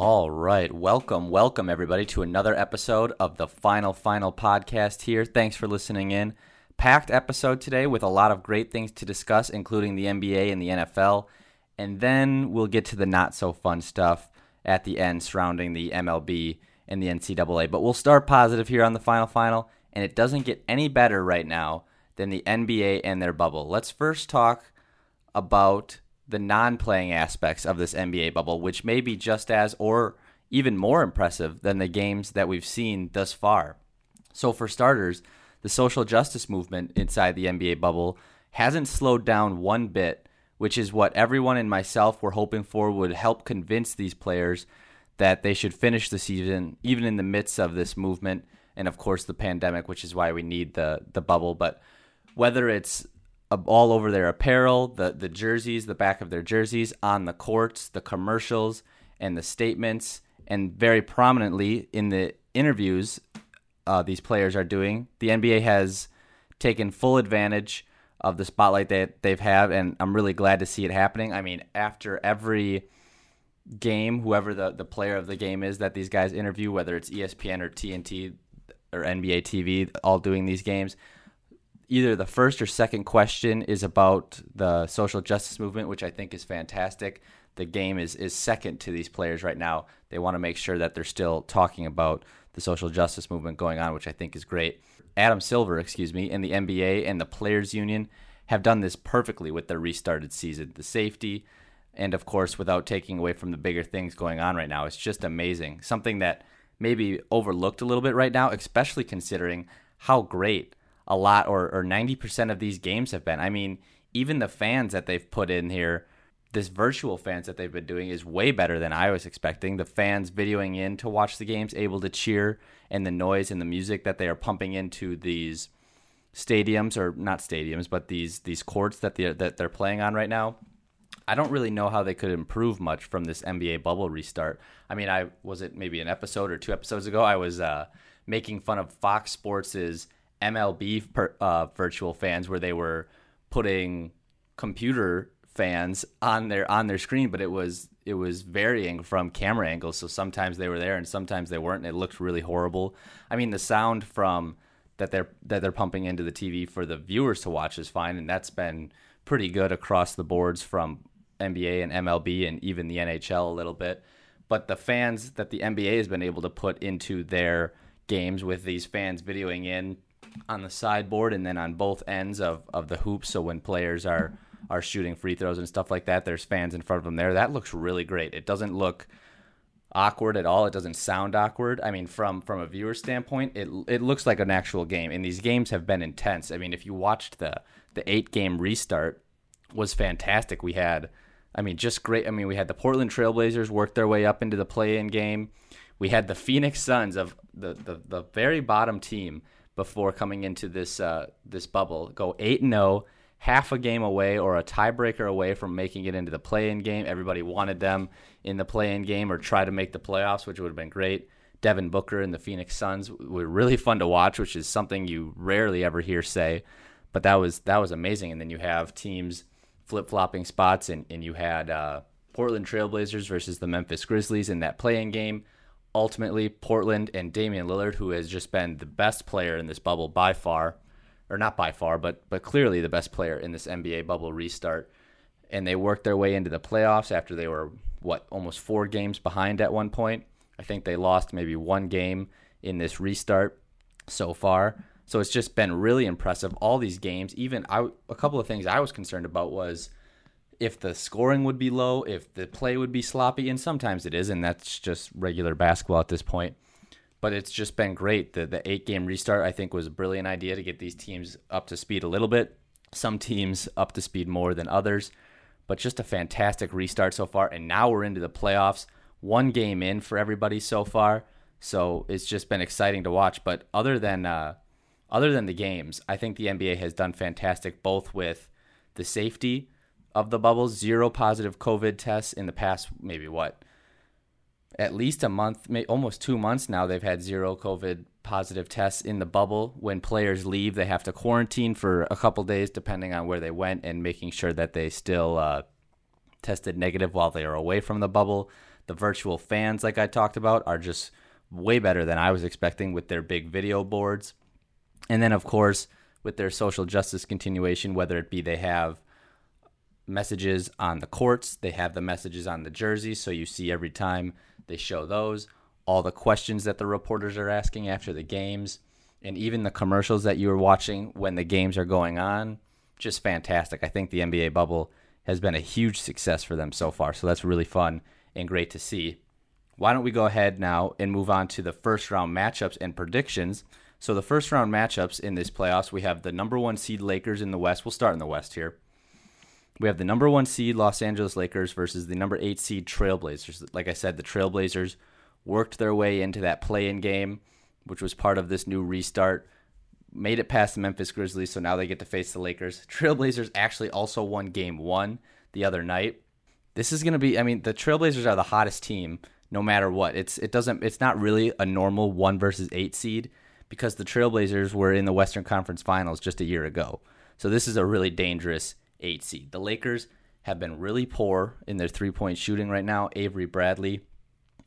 All right. Welcome, welcome everybody to another episode of the Final Final podcast here. Thanks for listening in. Packed episode today with a lot of great things to discuss, including the NBA and the NFL. And then we'll get to the not so fun stuff at the end surrounding the MLB and the NCAA. But we'll start positive here on the Final Final, and it doesn't get any better right now than the NBA and their bubble. Let's first talk about the non playing aspects of this NBA bubble, which may be just as or even more impressive than the games that we've seen thus far. So, for starters, the social justice movement inside the NBA bubble hasn't slowed down one bit, which is what everyone and myself were hoping for would help convince these players that they should finish the season, even in the midst of this movement and, of course, the pandemic, which is why we need the, the bubble. But whether it's all over their apparel, the the jerseys, the back of their jerseys, on the courts, the commercials, and the statements, and very prominently in the interviews uh, these players are doing. The NBA has taken full advantage of the spotlight that they've had, and I'm really glad to see it happening. I mean, after every game, whoever the, the player of the game is that these guys interview, whether it's ESPN or TNT or NBA TV, all doing these games, either the first or second question is about the social justice movement, which I think is fantastic. The game is is second to these players right now. They want to make sure that they're still talking about the social justice movement going on, which I think is great. Adam Silver, excuse me, and the NBA and the Players Union have done this perfectly with their restarted season. The safety, and of course, without taking away from the bigger things going on right now, it's just amazing. Something that maybe overlooked a little bit right now, especially considering how great a lot or, or 90% of these games have been. I mean, even the fans that they've put in here, this virtual fans that they've been doing is way better than I was expecting. The fans videoing in to watch the games, able to cheer, and the noise and the music that they are pumping into these stadiums or not stadiums, but these these courts that they that they're playing on right now. I don't really know how they could improve much from this NBA bubble restart. I mean, I was it maybe an episode or two episodes ago. I was uh, making fun of Fox Sports's MLB per, uh, virtual fans where they were putting computer fans on their on their screen, but it was it was varying from camera angles. So sometimes they were there and sometimes they weren't. And it looked really horrible. I mean, the sound from that they're that they're pumping into the TV for the viewers to watch is fine, and that's been pretty good across the boards from NBA and MLB and even the NHL a little bit. But the fans that the NBA has been able to put into their games with these fans videoing in on the sideboard and then on both ends of, of the hoops. So when players are are shooting free throws and stuff like that, there's fans in front of them there. That looks really great. It doesn't look awkward at all. It doesn't sound awkward. I mean, from from a viewer standpoint, it it looks like an actual game. And these games have been intense. I mean, if you watched the the eight game restart, was fantastic. We had, I mean, just great. I mean, we had the Portland Trailblazers work their way up into the play in game. We had the Phoenix Suns of the, the, the very bottom team before coming into this uh, this bubble. Go eight and zero, oh, half a game away or a tiebreaker away from making it into the play-in game. Everybody wanted them in the play-in game or try to make the playoffs, which would have been great. Devin Booker and the Phoenix Suns were really fun to watch, which is something you rarely ever hear say. But that was that was amazing. And then you have teams flip flopping spots, and, and you had uh, Portland Trailblazers versus the Memphis Grizzlies in that play-in game ultimately Portland and Damian Lillard, who has just been the best player in this bubble by far, or not by far, but but clearly the best player in this NBA bubble restart. And they worked their way into the playoffs after they were what almost four games behind at one point. I think they lost maybe one game in this restart so far. So it's just been really impressive. All these games, even I, a couple of things I was concerned about was if the scoring would be low, if the play would be sloppy, and sometimes it is, and that's just regular basketball at this point. But it's just been great. The the eight game restart I think was a brilliant idea to get these teams up to speed a little bit. Some teams up to speed more than others, but just a fantastic restart so far. And now we're into the playoffs. One game in for everybody so far, so it's just been exciting to watch. But other than uh, other than the games, I think the NBA has done fantastic both with the safety of the bubbles, zero positive COVID tests in the past, maybe what, at least a month, almost two months now, they've had zero COVID positive tests in the bubble. When players leave, they have to quarantine for a couple days, depending on where they went, and making sure that they still uh, tested negative while they are away from the bubble. The virtual fans, like I talked about, are just way better than I was expecting with their big video boards. And then, of course, with their social justice continuation, whether it be they have messages on the courts, they have the messages on the jerseys, so you see every time they show those, all the questions that the reporters are asking after the games, and even the commercials that you are watching when the games are going on. Just fantastic. I think the NBA bubble has been a huge success for them so far, so that's really fun and great to see. Why don't we go ahead now and move on to the first round matchups and predictions? So the first round matchups in this playoffs, we have the number one seed Lakers in the West. We'll start in the West here. We have the number one seed Los Angeles Lakers versus the number eight seed Trailblazers. Like I said, the Trailblazers worked their way into that play-in game, which was part of this new restart. Made it past the Memphis Grizzlies, so now they get to face the Lakers. Trailblazers actually also won game one the other night. This is going to be, I mean, the Trailblazers are the hottest team no matter what. It's it doesn't it's not really a normal one versus eight seed because the Trailblazers were in the Western Conference Finals just a year ago. So this is a really dangerous eight seed. The Lakers have been really poor in their three point shooting right now. Avery Bradley,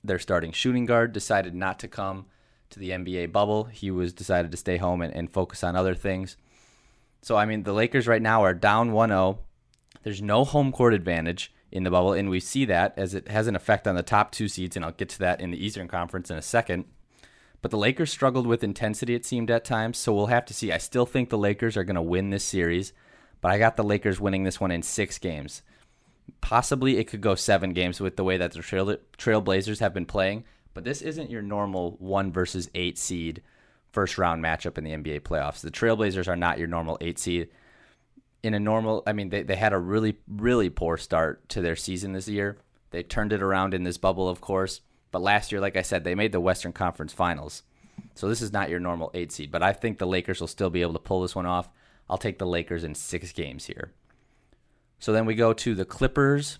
their starting shooting guard, decided not to come to the NBA bubble. He was decided to stay home and, and focus on other things. So I mean the Lakers right now are down 1-0. There's no home court advantage in the bubble, and we see that as it has an effect on the top two seeds, and I'll get to that in the Eastern Conference in a second. But the Lakers struggled with intensity, it seemed at times. So we'll have to see. I still think the Lakers are going to win this series, but I got the Lakers winning this one in six games. Possibly it could go seven games with the way that the Trail Trailblazers have been playing. But this isn't your normal one versus eight seed first round matchup in the NBA playoffs. The Trailblazers are not your normal eight seed. In a normal, I mean, they, they had a really, really poor start to their season this year. They turned it around in this bubble, of course. But last year, like I said, they made the Western Conference Finals. So this is not your normal eight seed. But I think the Lakers will still be able to pull this one off. I'll take the Lakers in six games here. So then we go to the Clippers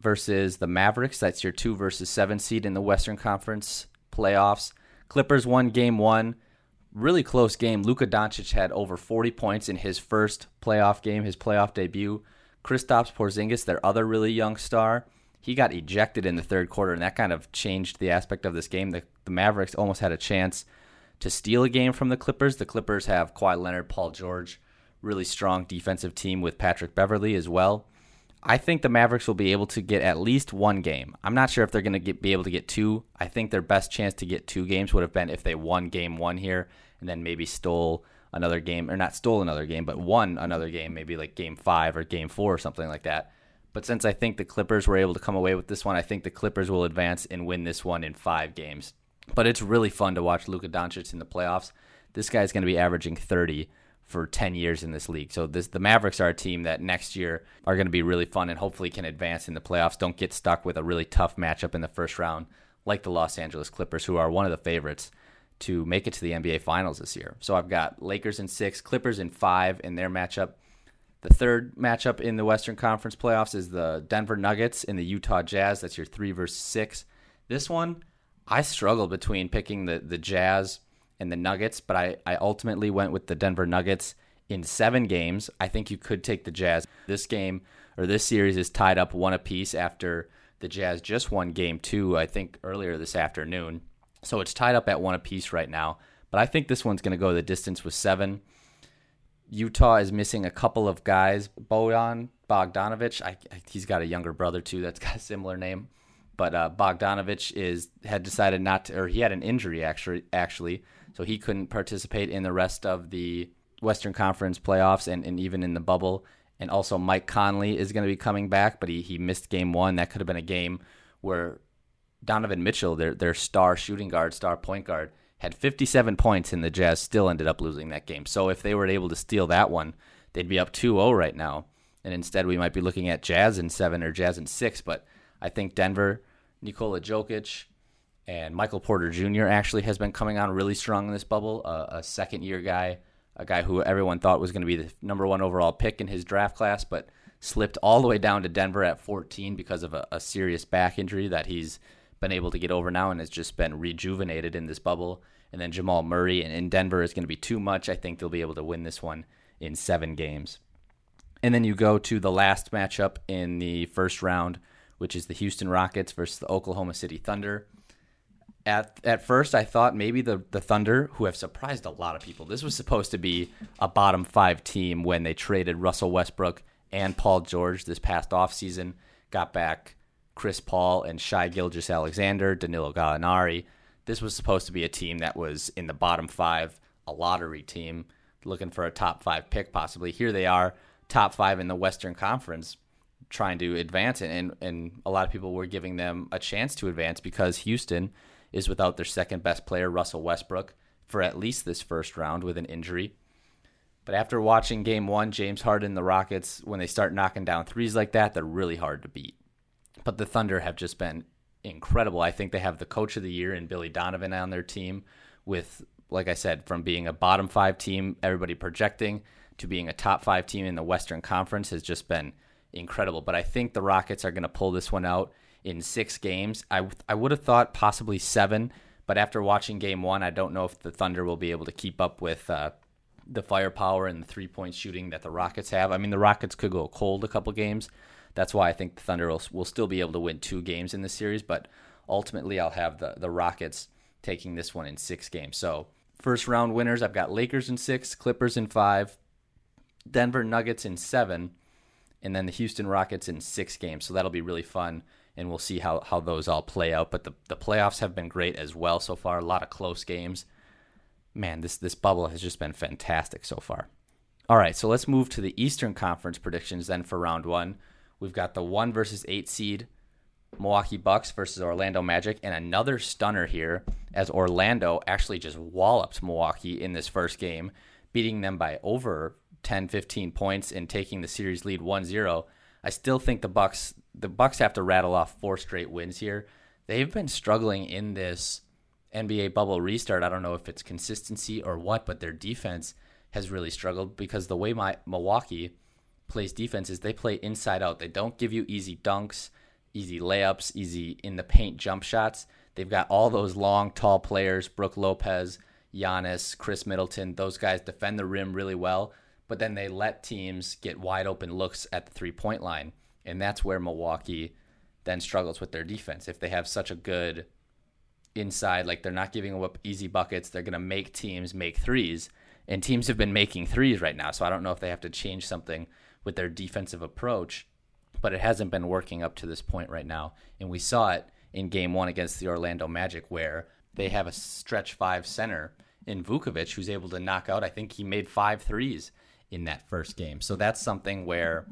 versus the Mavericks. That's your two versus seven seed in the Western Conference playoffs. Clippers won game one. Really close game. Luka Doncic had over 40 points in his first playoff game, his playoff debut. Kristaps Porzingis, their other really young star, he got ejected in the third quarter, and that kind of changed the aspect of this game. The, the Mavericks almost had a chance to steal a game from the Clippers. The Clippers have Kawhi Leonard, Paul George, really strong defensive team with Patrick Beverley as well. I think the Mavericks will be able to get at least one game. I'm not sure if they're going to be able to get two. I think their best chance to get two games would have been if they won game one here and then maybe stole another game, or not stole another game, but won another game, maybe like game five or game four or something like that. But since I think the Clippers were able to come away with this one, I think the Clippers will advance and win this one in five games. But it's really fun to watch Luka Doncic in the playoffs. This guy's going to be averaging 30 for 10 years in this league. So this the Mavericks are a team that next year are going to be really fun and hopefully can advance in the playoffs. Don't get stuck with a really tough matchup in the first round like the Los Angeles Clippers who are one of the favorites to make it to the NBA finals this year. So I've got Lakers in 6, Clippers in 5 in their matchup. The third matchup in the Western Conference playoffs is the Denver Nuggets and the Utah Jazz. That's your three versus six. This one, I struggled between picking the, the Jazz and the Nuggets, but I, I ultimately went with the Denver Nuggets in seven games. I think you could take the Jazz. This game or this series is tied up one apiece after the Jazz just won game two, I think, earlier this afternoon. So it's tied up at one apiece right now. But I think this one's going to go the distance with seven. Utah is missing a couple of guys. Bojan Bogdanovic, I, he's got a younger brother too that's got a similar name, but uh, Bogdanovic is had decided not to, or he had an injury actually, actually, so he couldn't participate in the rest of the Western Conference playoffs and, and even in the bubble. And also Mike Conley is going to be coming back, but he, he missed game one. That could have been a game where Donovan Mitchell, their their star shooting guard, star point guard, had 57 points, and the Jazz still ended up losing that game. So if they were able to steal that one, they'd be up 2 0 right now. And instead, we might be looking at Jazz in seven or Jazz in six. But I think Denver, Nikola Jokic, and Michael Porter Jr. actually has been coming on really strong in this bubble. Uh, a second year guy, a guy who everyone thought was going to be the number one overall pick in his draft class, but slipped all the way down to Denver at 14 because of a, a serious back injury that he's been able to get over now and has just been rejuvenated in this bubble. And then Jamal Murray in Denver is going to be too much. I think they'll be able to win this one in seven games. And then you go to the last matchup in the first round, which is the Houston Rockets versus the Oklahoma City Thunder. At at first, I thought maybe the the Thunder, who have surprised a lot of people, this was supposed to be a bottom five team when they traded Russell Westbrook and Paul George this past offseason, got back Chris Paul and Shai Gilgeous Alexander, Danilo Gallinari. This was supposed to be a team that was in the bottom five, a lottery team looking for a top five pick possibly. Here they are, top five in the Western Conference, trying to advance, and and a lot of people were giving them a chance to advance because Houston is without their second best player, Russell Westbrook, for at least this first round with an injury. But after watching game one, James Harden, the Rockets, when they start knocking down threes like that, they're really hard to beat. But the Thunder have just been incredible. I think they have the coach of the year in Billy Donovan on their team, with, like I said, from being a bottom five team, everybody projecting, to being a top five team in the Western Conference has just been incredible. But I think the Rockets are going to pull this one out in six games. I, I would have thought possibly seven, but after watching game one, I don't know if the Thunder will be able to keep up with uh, the firepower and the three point shooting that the Rockets have. I mean, the Rockets could go cold a couple games. That's why I think the Thunder will, will still be able to win two games in this series, but ultimately I'll have the, the Rockets taking this one in six games. So, first round winners, I've got Lakers in six, Clippers in five, Denver Nuggets in seven, and then the Houston Rockets in six games. So, that'll be really fun, and we'll see how, how those all play out. But the, the playoffs have been great as well so far, a lot of close games. Man, this, this bubble has just been fantastic so far. All right, so let's move to the Eastern Conference predictions then for round one. We've got the one versus eight seed Milwaukee Bucks versus Orlando Magic, and another stunner here as Orlando actually just walloped Milwaukee in this first game, beating them by over 10, 15 points and taking the series lead 1-0. I still think the Bucks the Bucks have to rattle off four straight wins here. They've been struggling in this NBA bubble restart. I don't know if it's consistency or what, but their defense has really struggled because the way my Milwaukee plays defense is they play inside out. They don't give you easy dunks, easy layups, easy in the paint jump shots. They've got all those long, tall players, Brook Lopez, Giannis, Khris Middleton. Those guys defend the rim really well, but then they let teams get wide open looks at the three point line. And that's where Milwaukee then struggles with their defense. If they have such a good inside, like they're not giving up easy buckets, they're going to make teams make threes. And teams have been making threes right now. So I don't know if they have to change something with their defensive approach, but it hasn't been working up to this point right now. And we saw it in game one against the Orlando Magic, where they have a stretch five center in Vucevic who's able to knock out, I think he made five threes in that first game. So that's something where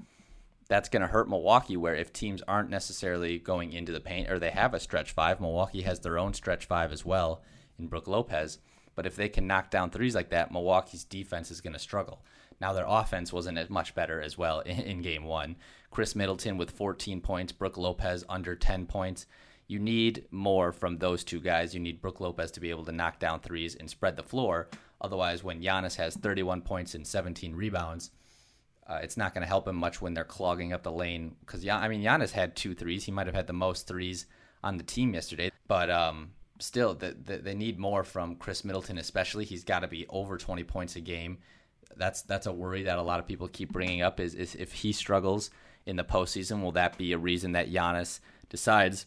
that's going to hurt Milwaukee, where if teams aren't necessarily going into the paint or they have a stretch five, Milwaukee has their own stretch five as well in Brook Lopez. But if they can knock down threes like that, Milwaukee's defense is going to struggle. Now their offense wasn't as much better as well in, in game one. Khris Middleton with 14 points, Brook Lopez under 10 points. You need more from those two guys. You need Brook Lopez to be able to knock down threes and spread the floor. Otherwise, when Giannis has 31 points and 17 rebounds, uh, it's not going to help him much when they're clogging up the lane. Because yeah, I mean, Giannis had two threes. He might have had the most threes on the team yesterday. But um, still, the, the, they need more from Khris Middleton, especially. He's got to be over 20 points a game that's that's a worry that a lot of people keep bringing up is, is if he struggles in the postseason, will that be a reason that Giannis decides,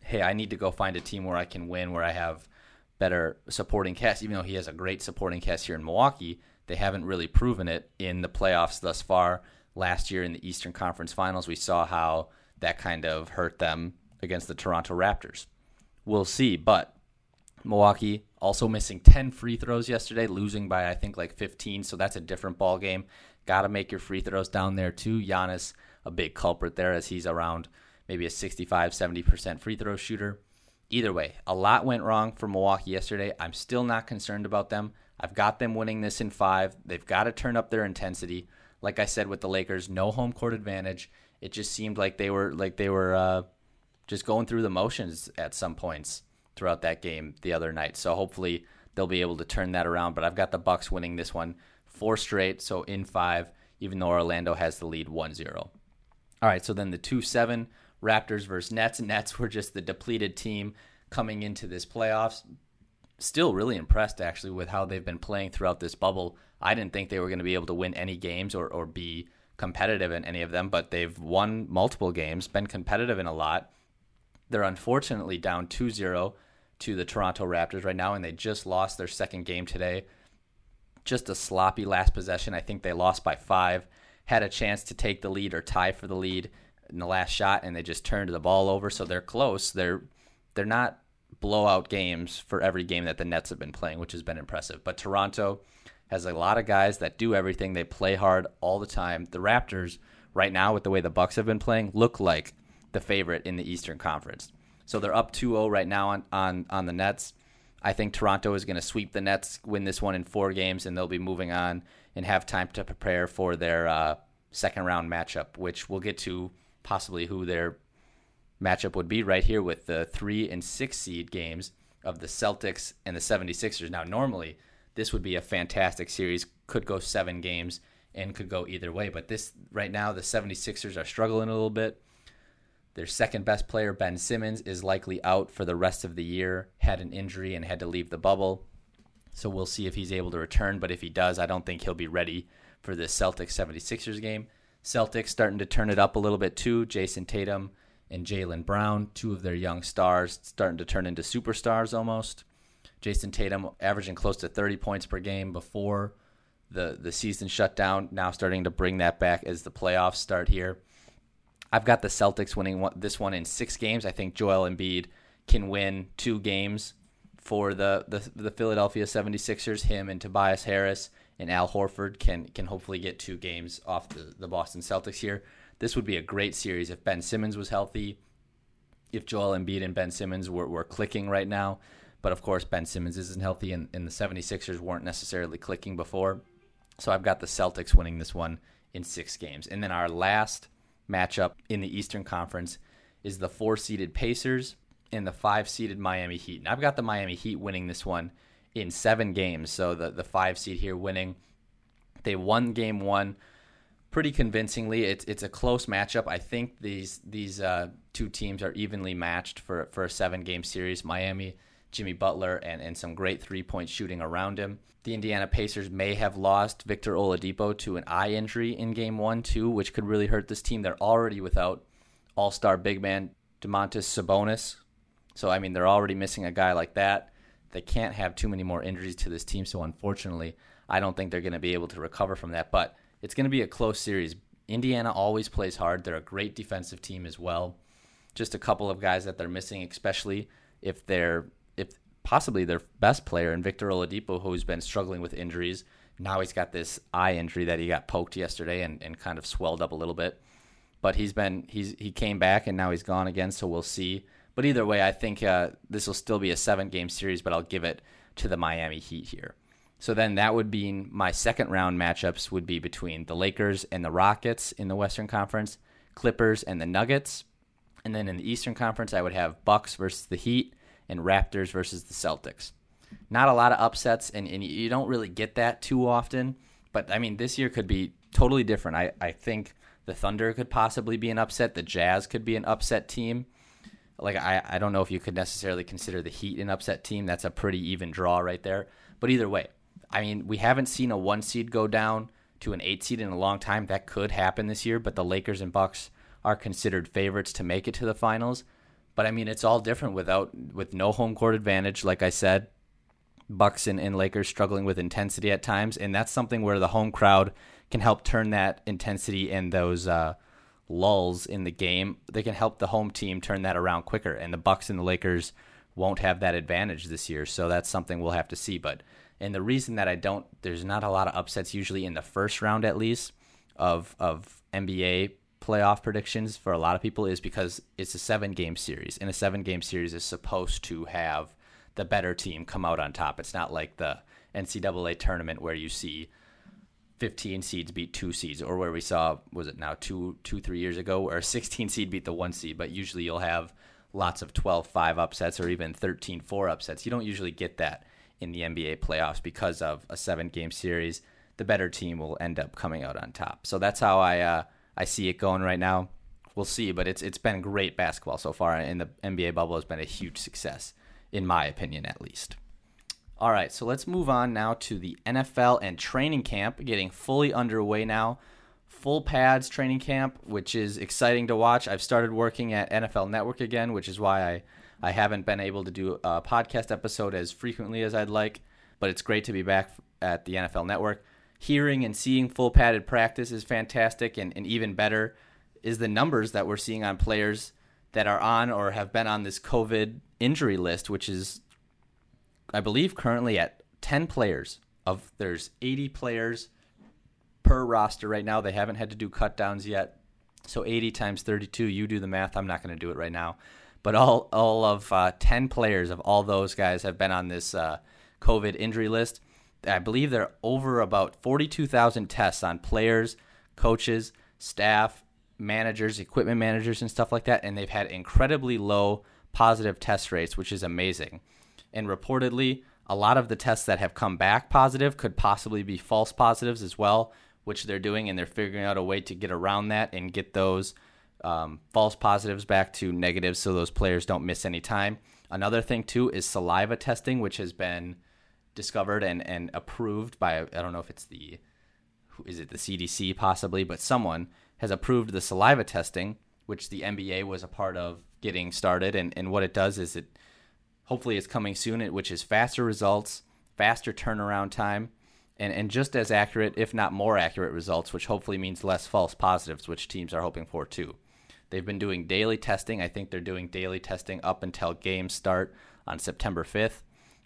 hey, I need to go find a team where I can win, where I have better supporting cast, even though he has a great supporting cast here in Milwaukee. They haven't really proven it in the playoffs thus far. Last year in the Eastern Conference Finals, we saw how that kind of hurt them against the Toronto Raptors. We'll see, but Milwaukee also missing 10 free throws yesterday, losing by I think like 15, so that's a different ball game. Got to make your free throws down there too. Giannis a big culprit there as he's around maybe a 65 70% free throw shooter. Either way, a lot went wrong for Milwaukee yesterday. I'm still not concerned about them. I've got them winning this in 5. They've got to turn up their intensity. Like I said with the Lakers, no home court advantage. It just seemed like they were like they were uh, just going through the motions at some points throughout that game the other night. So hopefully they'll be able to turn that around. But I've got the Bucks winning this one four straight, so in five, even though Orlando has the lead 1-0. All right, so then the 2-7 Raptors versus Nets. Nets were just the depleted team coming into this playoffs. Still really impressed actually with how they've been playing throughout this bubble. I didn't think they were going to be able to win any games or, or be competitive in any of them, but they've won multiple games, been competitive in a lot. They're unfortunately down 2 0 to the Toronto Raptors right now, and they just lost their second game today. Just a sloppy last possession. I think they lost by five. Had a chance to take the lead or tie for the lead in the last shot, and they just turned the ball over. So they're close. They're they're not blowout games for every game that the Nets have been playing, which has been impressive. But Toronto has a lot of guys that do everything. They play hard all the time. The Raptors, right now, with the way the Bucks have been playing, look like the favorite in the Eastern Conference. So they're up 2-0 right now on, on, on the Nets. I think Toronto is going to sweep the Nets, win this one in four games, and they'll be moving on and have time to prepare for their uh, second round matchup, which we'll get to possibly who their matchup would be right here with the three and six seed games of the Celtics and the 76ers. Now, normally this would be a fantastic series, could go seven games and could go either way. But this right now, the 76ers are struggling a little bit. Their second best player, Ben Simmons, is likely out for the rest of the year, had an injury and had to leave the bubble. So we'll see if he's able to return. But if he does, I don't think he'll be ready for the Celtics 76ers game. Celtics starting to turn it up a little bit too. Jayson Tatum and Jaylen Brown, two of their young stars, starting to turn into superstars almost. Jayson Tatum averaging close to 30 points per game before the the season shut down. Now starting to bring that back as the playoffs start here. I've got the Celtics winning one, this one in six games. I think Joel Embiid can win two games for the, the, the Philadelphia 76ers. Him and Tobias Harris and Al Horford can can hopefully get two games off the, the Boston Celtics here. This would be a great series if Ben Simmons was healthy, if Joel Embiid and Ben Simmons were, were clicking right now. But of course, Ben Simmons isn't healthy, and, and the 76ers weren't necessarily clicking before. So I've got the Celtics winning this one in six games. And then our last matchup in the Eastern Conference is the four seeded Pacers and the five seeded Miami Heat. And I've got the Miami Heat winning this one in seven games. So the, the five seed here winning. They won game one pretty convincingly. It's it's a close matchup. I think these these uh, two teams are evenly matched for, for a seven game series. Miami Jimmy Butler and, and some great three point shooting around him. The Indiana Pacers may have lost Victor Oladipo to an eye injury in game one, too, which could really hurt this team. They're already without all star big man Domantas Sabonis. So, I mean, they're already missing a guy like that. They can't have too many more injuries to this team. So, unfortunately, I don't think they're going to be able to recover from that. But it's going to be a close series. Indiana always plays hard. They're a great defensive team as well. Just a couple of guys that they're missing, especially if they're if possibly their best player in Victor Oladipo, who's been struggling with injuries. Now he's got this eye injury that he got poked yesterday and, and kind of swelled up a little bit. But he's been he's he came back and now he's gone again, so we'll see. But either way, I think uh, this will still be a seven game series, but I'll give it to the Miami Heat here. So then that would be my second round matchups would be between the Lakers and the Rockets in the Western Conference, Clippers and the Nuggets. And then in the Eastern Conference, I would have Bucks versus the Heat, and Raptors versus the Celtics. Not a lot of upsets, and, and you don't really get that too often. But I mean, this year could be totally different. I, I think the Thunder could possibly be an upset. The Jazz could be an upset team. Like I, I don't know if you could necessarily consider the Heat an upset team. That's a pretty even draw right there. But either way, I mean, we haven't seen a one seed go down to an eight seed in a long time. That could happen this year, but the Lakers and Bucks are considered favorites to make it to the finals. But I mean, it's all different without with no home court advantage. Like I said, Bucks and, and Lakers struggling with intensity at times, and that's something where the home crowd can help turn that intensity and those uh, lulls in the game. They can help the home team turn that around quicker, and the Bucks and the Lakers won't have that advantage this year. So that's something we'll have to see. But and the reason that I don't, there's not a lot of upsets usually in the first round at least of of NBA playoff predictions for a lot of people is because it's a seven game series, and a seven game series is supposed to have the better team come out on top. It's not like the NCAA tournament where you see 15 seeds beat two seeds, or where we saw was it now two two three years ago, where a 16 seed beat the one seed. But usually you'll have lots of 12-5 upsets or even 13-4 upsets. You don't usually get that in the NBA playoffs because of a seven game series. The better team will end up coming out on top. So that's how I. Uh, I see it going right now. We'll see, but it's it's been great basketball so far, and the NBA bubble has been a huge success, in my opinion, at least. All right, so let's move on now to the NFL and training camp getting fully underway now full pads training camp, which is exciting to watch. I've started working at NFL Network again, which is why I, I haven't been able to do a podcast episode as frequently as I'd like, but it's great to be back at the NFL Network. Hearing and seeing full padded practice is fantastic, and, and even better is the numbers that we're seeing on players that are on or have been on this COVID injury list, which is, I believe, currently at 10 players. Of there's 80 players per roster right now. They haven't had to do cut downs yet. So 80 times 32, you do the math. I'm not going to do it right now. But all, all of uh, 10 players of all those guys have been on this uh, COVID injury list. I believe there are over about 42,000 tests on players, coaches, staff, managers, equipment managers, and stuff like that. And they've had incredibly low positive test rates, which is amazing. And reportedly, a lot of the tests that have come back positive could possibly be false positives as well, which they're doing, and they're figuring out a way to get around that and get those um, false positives back to negatives so those players don't miss any time. Another thing, too, is saliva testing, which has been discovered and, and approved by, I don't know if it's the, is it the CDC possibly, but someone has approved the saliva testing, which the NBA was a part of getting started. And, and what it does is it, hopefully, it's coming soon, which is faster results, faster turnaround time and, and just as accurate, if not more accurate, results, which hopefully means less false positives, which teams are hoping for too. They've been doing daily testing. I think they're doing daily testing up until games start on September 5th.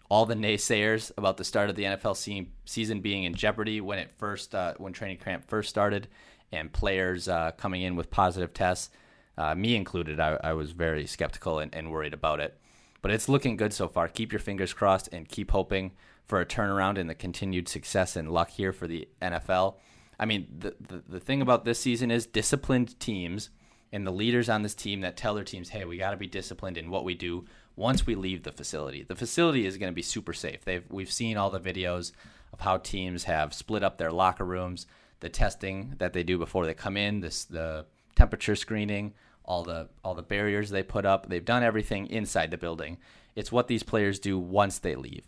All the naysayers about the start of the NFL season being in jeopardy when it first, uh, when training camp first started, and players uh, coming in with positive tests, uh, me included, I, I, was very skeptical and, and worried about it. But it's looking good so far. Keep your fingers crossed and keep hoping for a turnaround and the continued success and luck here for the NFL. I mean, the, the, the thing about this season is disciplined teams and the leaders on this team that tell their teams, hey, we got to be disciplined in what we do once we leave the facility. The facility is going to be super safe. They've, we've seen all the videos of how teams have split up their locker rooms, the testing that they do before they come in, this the temperature screening, all the all the barriers they put up. They've done everything inside the building. It's what these players do once they leave.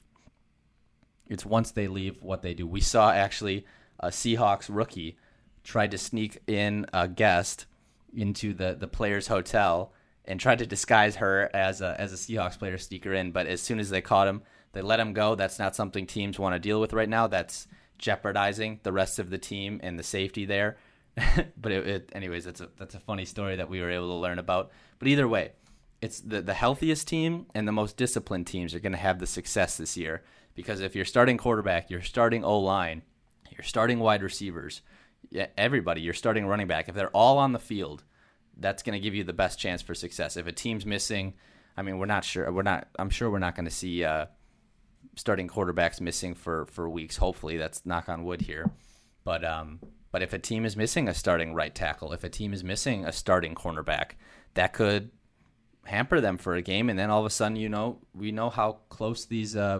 It's once they leave what they do. We saw actually a Seahawks rookie tried to sneak in a guest into the, the player's hotel and tried to disguise her as a as a Seahawks player sneak her in. But as soon as they caught him, they let him go. That's not something teams want to deal with right now. That's jeopardizing the rest of the team and the safety there. but it, it, anyways, that's a that's a funny story that we were able to learn about. But either way, it's the the healthiest team and the most disciplined teams are going to have the success this year. Because if you're starting quarterback, you're starting O line, you're starting wide receivers, everybody, you're starting running back. If they're all on the field, that's going to give you the best chance for success. If a team's missing, I mean, we're not sure. We're not. I'm sure we're not going to see uh, starting quarterbacks missing for for weeks. Hopefully, that's knock on wood here. But um, but if a team is missing a starting right tackle, if a team is missing a starting cornerback, that could hamper them for a game. And then all of a sudden, you know, we know how close these uh,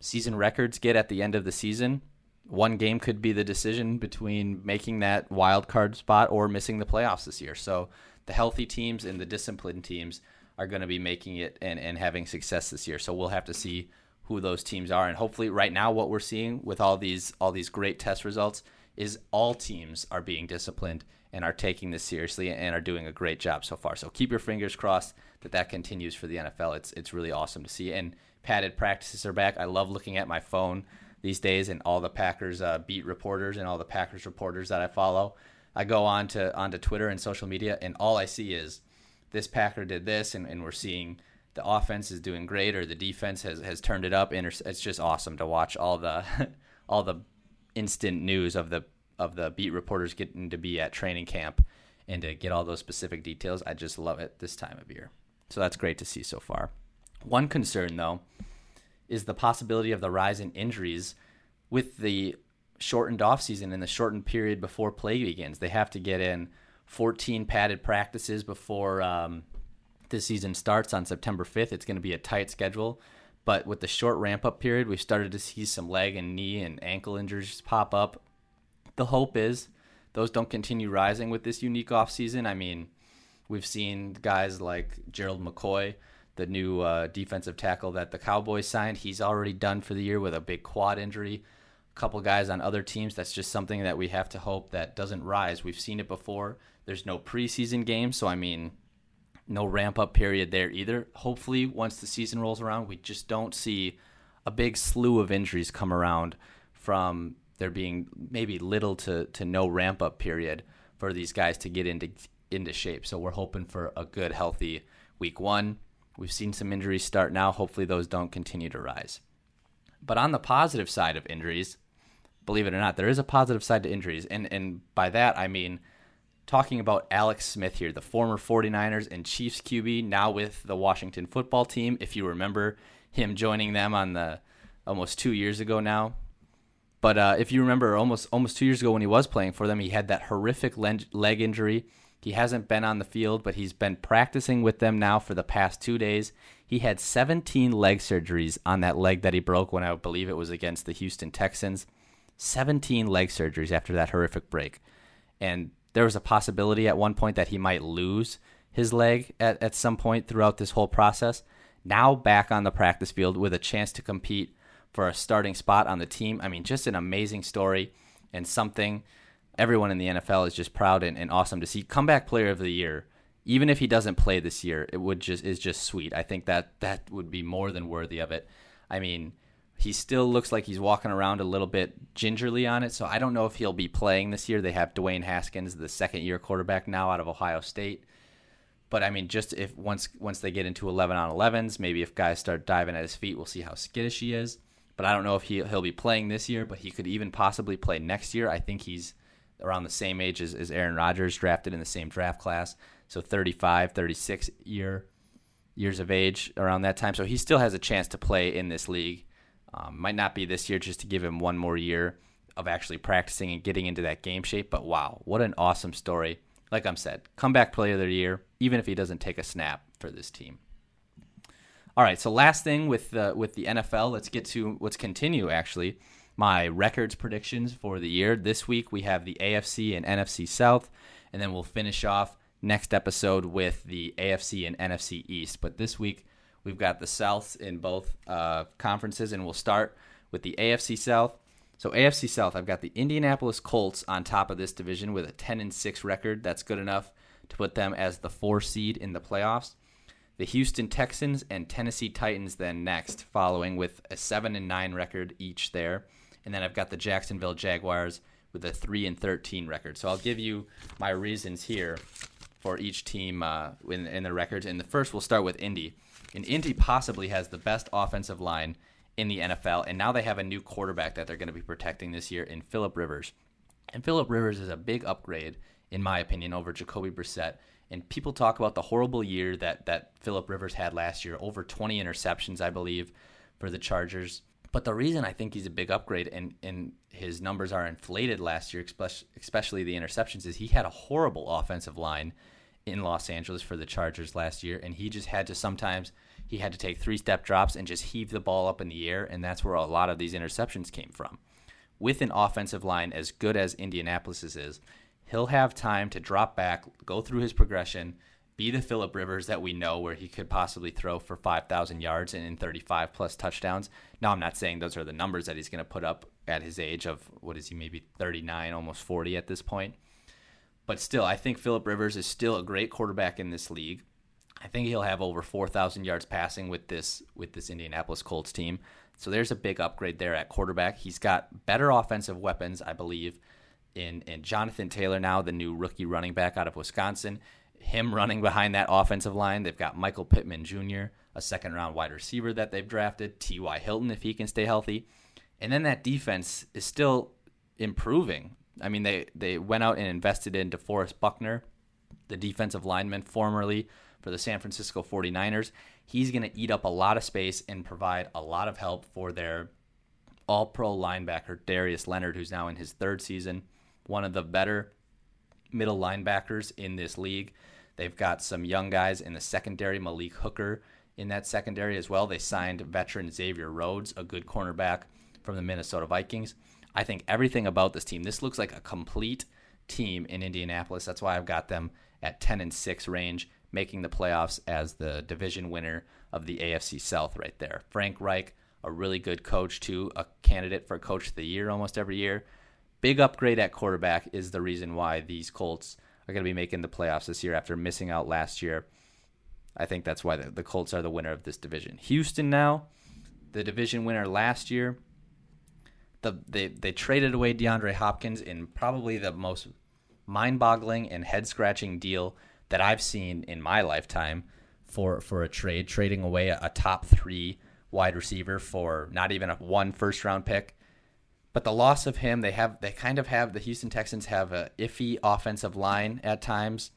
season records get at the end of the season, one game could be the decision between making that wild card spot or missing the playoffs this year. So the healthy teams and the disciplined teams are going to be making it and, and having success this year. So we'll have to see who those teams are. And hopefully right now what we're seeing with all these all these great test results is all teams are being disciplined and are taking this seriously and are doing a great job so far. So keep your fingers crossed that that continues for the NFL. It's it's really awesome to see. And padded practices are back. I love looking at my phone these days and all the Packers uh, beat reporters and all the Packers reporters that I follow. I go on to onto Twitter and social media, and all I see is this Packer did this, and, and we're seeing the offense is doing great or the defense has, has turned it up. And it's just awesome to watch all the all the instant news of the of the beat reporters getting to be at training camp and to get all those specific details. I just love it this time of year. So that's great to see so far. One concern, though, is the possibility of the rise in injuries with the shortened offseason and the shortened period before play begins. They have to get in 14 padded practices before um, season starts on September 5th. It's going to be a tight schedule. But with the short ramp up period, we've started to see some leg and knee and ankle injuries pop up. The hope is those don't continue rising with this unique offseason. I mean, we've seen guys like Gerald McCoy the new uh, defensive tackle that the Cowboys signed. He's already done for the year with a big quad injury. a couple guys on other teams. That's just something that we have to hope that doesn't rise. We've seen it before. There's no preseason game, so I mean, no ramp up period there either. Hopefully, once the season rolls around, we just don't see a big slew of injuries come around from there being maybe little to, to no ramp up period for these guys to get into into shape. So we're hoping for a good, healthy week one. We've seen some injuries start now. Hopefully, those don't continue to rise. But on the positive side of injuries, believe it or not, there is a positive side to injuries. And, and by that, I mean talking about Alex Smith here, the former 49ers and Chiefs QB, now with the Washington football team. If you remember him joining them on the almost two years ago now. But uh, if you remember, almost almost two years ago when he was playing for them, he had that horrific leg injury. He hasn't been on the field, but he's been practicing with them now for the past two days. He had 17 leg surgeries on that leg that he broke when I believe it was against the Houston Texans. 17 leg surgeries after that horrific break. And there was a possibility at one point that he might lose his leg at, at some point throughout this whole process. Now back on the practice field with a chance to compete for a starting spot on the team. I mean, just an amazing story and something everyone in the NFL is just proud and, and awesome to see. Comeback player of the year, even if he doesn't play this year, it would just is just sweet. I think that that would be more than worthy of it. I mean, he still looks like he's walking around a little bit gingerly on it, so I don't know if he'll be playing this year. They have Dwayne Haskins, the second year quarterback now out of Ohio State. But I mean, just if once once they get into 11 on 11s, maybe if guys start diving at his feet, we'll see how skittish he is. But I don't know if he he'll be playing this year, but he could even possibly play next year. I think he's around the same age as, as Aaron Rodgers, drafted in the same draft class. So 35, 36 year years of age around that time. So he still has a chance to play in this league. Um, might not be this year, just to give him one more year of actually practicing and getting into that game shape. But wow, what an awesome story! Like I'm said, comeback player of the year, even if he doesn't take a snap for this team. All right, so last thing with the with the NFL, let's get to let's continue actually my records predictions for the year. This week we have the AFC and NFC South, and then we'll finish off next episode with the AFC and NFC East. But this week we've got the Souths in both uh, conferences, and we'll start with the AFC South. So AFC South, I've got the Indianapolis Colts on top of this division with a 10 and 6 record. That's good enough to put them as the four seed in the playoffs. The Houston Texans and Tennessee Titans then next, following with a 7 and 9 record each there and then I've got the Jacksonville Jaguars with a three and thirteen record. So I'll give you my reasons here for each team uh, in, in the records. And the first, we'll start with Indy. And Indy possibly has the best offensive line in the NFL, and now they have a new quarterback that they're going to be protecting this year in Philip Rivers. And Philip Rivers is a big upgrade, in my opinion, over Jacoby Brissett. And people talk about the horrible year that that Philip Rivers had last year, over 20 interceptions, I believe, for the Chargers. But the reason I think he's a big upgrade and, and his numbers are inflated last year, especially the interceptions, is he had a horrible offensive line in Los Angeles for the Chargers last year, and he just had to sometimes he had to take three step drops and just heave the ball up in the air, and that's where a lot of these interceptions came from. With an offensive line as good as Indianapolis's is, he'll have time to drop back, go through his progression, be the Philip Rivers that we know, where he could possibly throw for 5,000 yards and in 35 plus touchdowns. Now, I'm not saying those are the numbers that he's going to put up at his age of what is he, maybe 39, almost 40 at this point. But still, I think Philip Rivers is still a great quarterback in this league. I think he'll have over 4,000 yards passing with this with this Indianapolis Colts team. So there's a big upgrade there at quarterback. He's got better offensive weapons, I believe, in in Jonathan Taylor now, the new rookie running back out of Wisconsin, him running behind that offensive line. They've got Michael Pittman Jr., a second round wide receiver that they've drafted, T.Y. Hilton, if he can stay healthy. And then that defense is still improving. I mean, they, they went out and invested in DeForest Buckner, the defensive lineman formerly for the San Francisco 49ers. He's going to eat up a lot of space and provide a lot of help for their all pro linebacker, Darius Leonard, who's now in his third season, one of the better middle linebackers in this league. They've got some young guys in the secondary, Malik Hooker in that secondary as well. They signed veteran Xavier Rhodes, a good cornerback from the Minnesota Vikings. I think everything about this team, this looks like a complete team in Indianapolis. That's why I've got them at 10 and 6 range, making the playoffs as the division winner of the AFC South right there. Frank Reich, a really good coach too, a candidate for coach of the year almost every year. Big upgrade at quarterback is the reason why these Colts are going to be making the playoffs this year after missing out last year. I think that's why the, the Colts are the winner of this division. Houston now, the division winner last year. The, they they traded away DeAndre Hopkins in probably the most mind-boggling and head-scratching deal that I've seen in my lifetime for for a trade, trading away a, a top three wide receiver for not even a one first round pick. But the loss of him, they have they kind of have the Houston Texans have a iffy offensive line at times.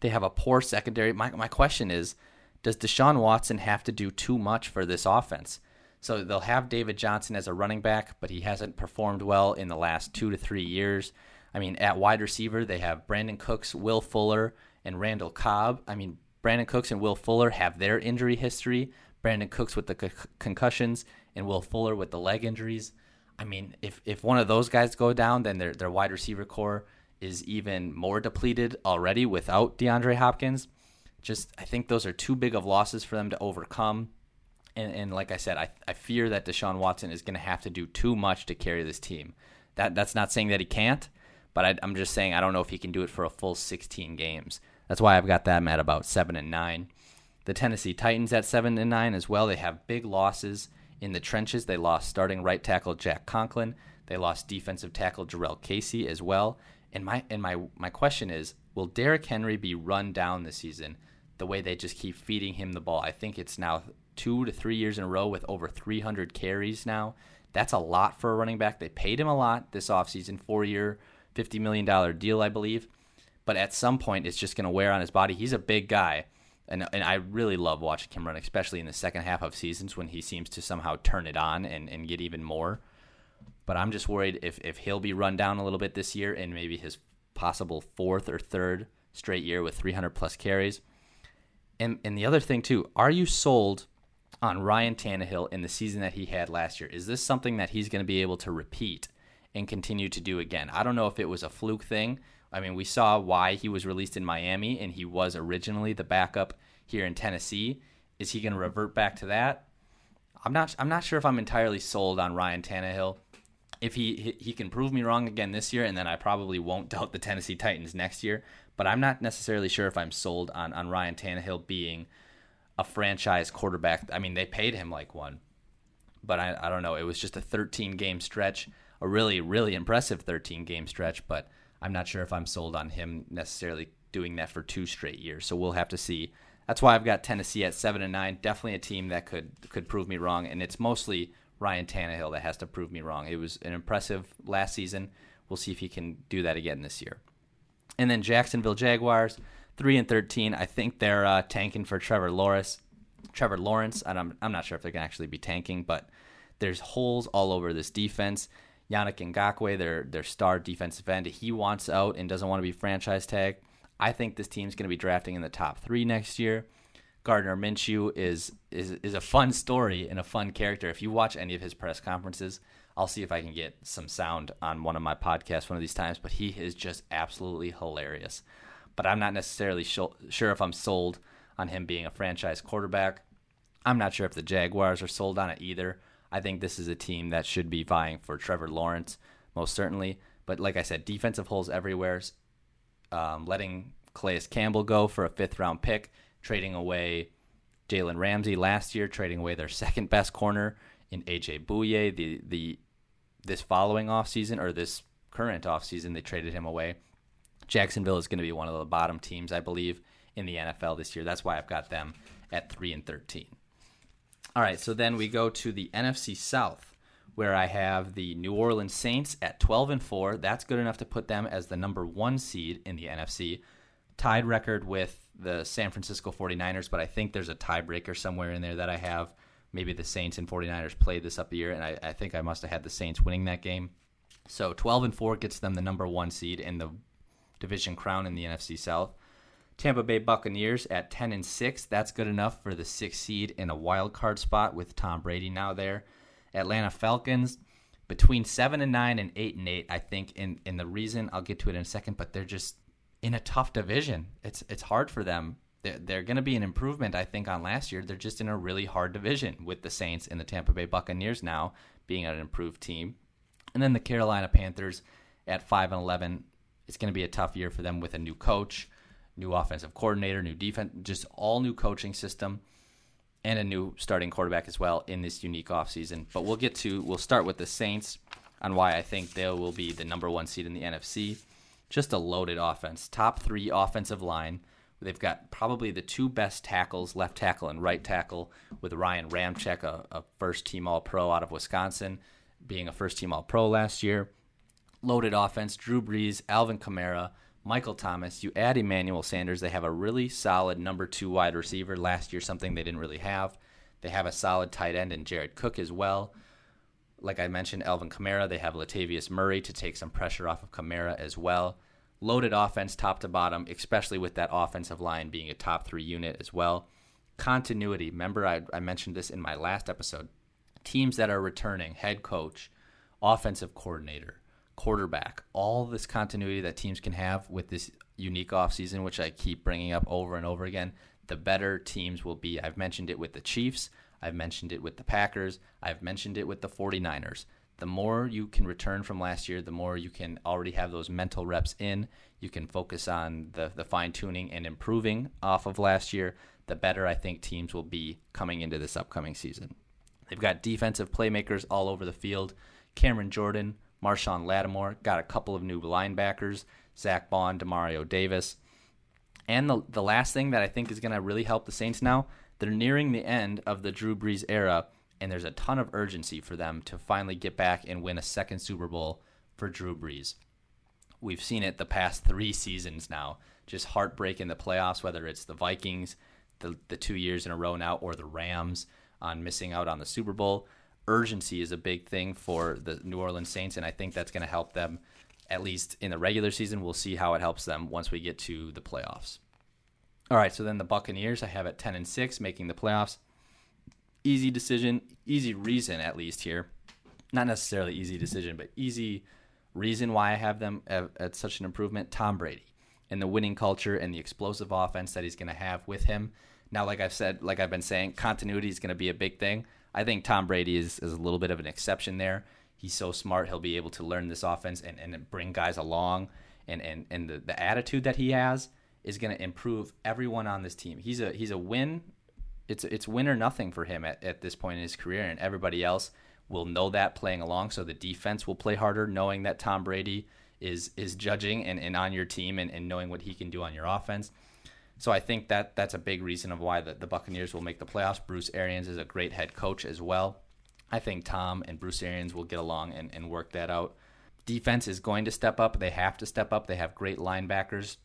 They have a poor secondary. My my question is, does Deshaun Watson have to do too much for this offense? So they'll have David Johnson as a running back, but he hasn't performed well in the last two to three years. I mean, at wide receiver, they have Brandin Cooks, Will Fuller, and Randall Cobb. I mean, Brandin Cooks and Will Fuller have their injury history. Brandin Cooks with the concussions and Will Fuller with the leg injuries. I mean, if, if one of those guys go down, then their, their wide receiver core is even more depleted already without DeAndre Hopkins. Just, I think those are too big of losses for them to overcome. And, and like I said, I, I fear that Deshaun Watson is going to have to do too much to carry this team. That That's not saying that he can't, but I, I'm just saying I don't know if he can do it for a full 16 games. That's why I've got them at about 7 and 9. The Tennessee Titans at 7 and 9 as well. They have big losses in the trenches. They lost starting right tackle Jack Conklin. They lost defensive tackle Jurrell Casey as well. And my and my my question is, will Derrick Henry be run down this season the way they just keep feeding him the ball? I think it's now 2 to 3 years in a row with over 300 carries now. That's a lot for a running back. They paid him a lot this offseason, 4-year, $50 million deal, I believe. But at some point, it's just going to wear on his body. He's a big guy. And, and I really love watching him run, especially in the second half of seasons when he seems to somehow turn it on and, and get even more. But I'm just worried if, if he'll be run down a little bit this year and maybe his possible fourth or third straight year with 300 plus carries. And, and the other thing, too, are you sold on Ryan Tannehill in the season that he had last year? Is this something that he's going to be able to repeat and continue to do again? I don't know if it was a fluke thing I mean, we saw why he was released in Miami, and he was originally the backup here in Tennessee. Is he going to revert back to that? I'm not. I'm not sure if I'm entirely sold on Ryan Tannehill. If he he can prove me wrong again this year, and then I probably won't doubt the Tennessee Titans next year. But I'm not necessarily sure if I'm sold on on Ryan Tannehill being a franchise quarterback. I mean, they paid him like one, but I I don't know. It was just a 13 game stretch, a really really impressive 13 game stretch, but I'm not sure if I'm sold on him necessarily doing that for two straight years. So we'll have to see. That's why I've got Tennessee at seven and nine. Definitely a team that could could prove me wrong, and it's mostly Ryan Tannehill that has to prove me wrong. It was an impressive last season. We'll see if he can do that again this year. And then Jacksonville Jaguars, three and thirteen. I think they're uh, tanking for Trevor Lawrence. Trevor Lawrence. And I'm I'm not sure if they're gonna actually be tanking, but there's holes all over this defense. Yannick Ngakoue, their their star defensive end, he wants out and doesn't want to be franchise tag. I think this team's going to be drafting in the top three next year. Gardner Minshew is is is a fun story and a fun character. If you watch any of his press conferences, I'll see if I can get some sound on one of my podcasts one of these times. But he is just absolutely hilarious. But I'm not necessarily sure if I'm sold on him being a franchise quarterback. I'm not sure if the Jaguars are sold on it either. I think this is a team that should be vying for Trevor Lawrence, most certainly. But like I said, defensive holes everywhere. Um, letting Calais Campbell go for a fifth round pick, trading away Jalen Ramsey last year, trading away their second best corner in AJ Bouye. The the this following offseason or this current offseason, they traded him away. Jacksonville is going to be one of the bottom teams, I believe, in the NFL this year. That's why I've got them at three and thirteen. All right, so then we go to the NFC South, where I have the New Orleans Saints at 12 and 4. That's good enough to put them as the number one seed in the NFC. Tied record with the San Francisco 49ers, but I think there's a tiebreaker somewhere in there that I have. Maybe the Saints and 49ers played this up a year, and I, I think I must have had the Saints winning that game. So 12 and 4 gets them the number one seed in the division crown in the NFC South. Tampa Bay Buccaneers at 10 and 6. That's good enough for the sixth seed in a wild card spot with Tom Brady now there. Atlanta Falcons between 7 and 9 and 8 and 8. I think in the reason I'll get to it in a second, but they're just in a tough division. It's it's hard for them they're, they're going to be an improvement, I think, on last year. They're just in a really hard division with the Saints and the Tampa Bay Buccaneers now being an improved team. And then the Carolina Panthers at 5 and 11. It's going to be a tough year for them with a new coach, new offensive coordinator, new defense, just all new coaching system and a new starting quarterback as well in this unique offseason. But we'll get to we'll start with the Saints on why I think they will be the number 1 seed in the NFC. Just a loaded offense. Top 3 offensive line They've got probably the two best tackles, left tackle and right tackle, with Ryan Ramczyk, a, a first team All Pro out of Wisconsin, being a first team All Pro last year. Loaded offense, Drew Brees, Alvin Kamara, Michael Thomas. You add Emmanuel Sanders, they have a really solid number two wide receiver. Last year, something they didn't really have. They have a solid tight end in Jared Cook as well. Like I mentioned, Alvin Kamara, they have Latavius Murray to take some pressure off of Kamara as well loaded offense top to bottom, especially with that offensive line being a top three unit as well. Continuity. Remember, I, I mentioned this in my last episode. Teams that are returning, head coach, offensive coordinator, quarterback, all this continuity that teams can have with this unique offseason, which I keep bringing up over and over again, the better teams will be. I've mentioned it with the Chiefs. I've mentioned it with the Packers. I've mentioned it with the 49ers the more you can return from last year, the more you can already have those mental reps in. You can focus on the, the fine tuning and improving off of last year, the better I think teams will be coming into this upcoming season. They've got defensive playmakers all over the field. Cameron Jordan, Marshon Lattimore, got a couple of new linebackers, Zack Baun, Demario Davis. And the, the last thing that I think is going to really help the Saints now, they're nearing the end of the Drew Brees era and there's a ton of urgency for them to finally get back and win a second Super Bowl for Drew Brees. We've seen it the past three seasons now, just heartbreak in the playoffs, whether it's the Vikings, the, the two years in a row now, or the Rams on missing out on the Super Bowl. Urgency is a big thing for the New Orleans Saints, and I think that's going to help them at least in the regular season. We'll see how it helps them once we get to the playoffs. All right, so then the Buccaneers, I have at 10 and 6, making the playoffs easy decision, easy reason at least here. Not necessarily easy decision, but easy reason why I have them at, at such an improvement. Tom Brady and the winning culture and the explosive offense that he's going to have with him. Now, like I've said, like I've been saying, continuity is going to be a big thing. I think Tom Brady is, is a little bit of an exception there. He's so smart, he'll be able to learn this offense and, and bring guys along. And, and, and the, the attitude that he has is going to improve everyone on this team. He's a he's a win it's it's win or nothing for him at, at this point in his career, and everybody else will know that playing along. So the defense will play harder, knowing that Tom Brady is is judging and, and on your team and, and knowing what he can do on your offense. So I think that that's a big reason of why the, the Buccaneers will make the playoffs. Bruce Arians is a great head coach as well. I think Tom and Bruce Arians will get along and, and work that out. Defense is going to step up. They have to step up. They have great linebackers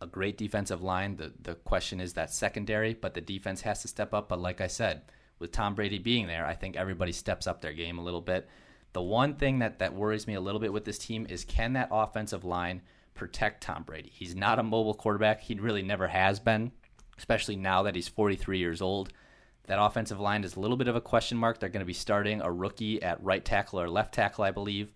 a great defensive line. The the question is that secondary, but the defense has to step up. But like I said, with Tom Brady being there, I think everybody steps up their game a little bit. The one thing that, that worries me a little bit with this team is can that offensive line protect Tom Brady? He's not a mobile quarterback. He really never has been, especially now that he's 43 years old. That offensive line is a little bit of a question mark. They're going to be starting a rookie at right tackle or left tackle, I believe.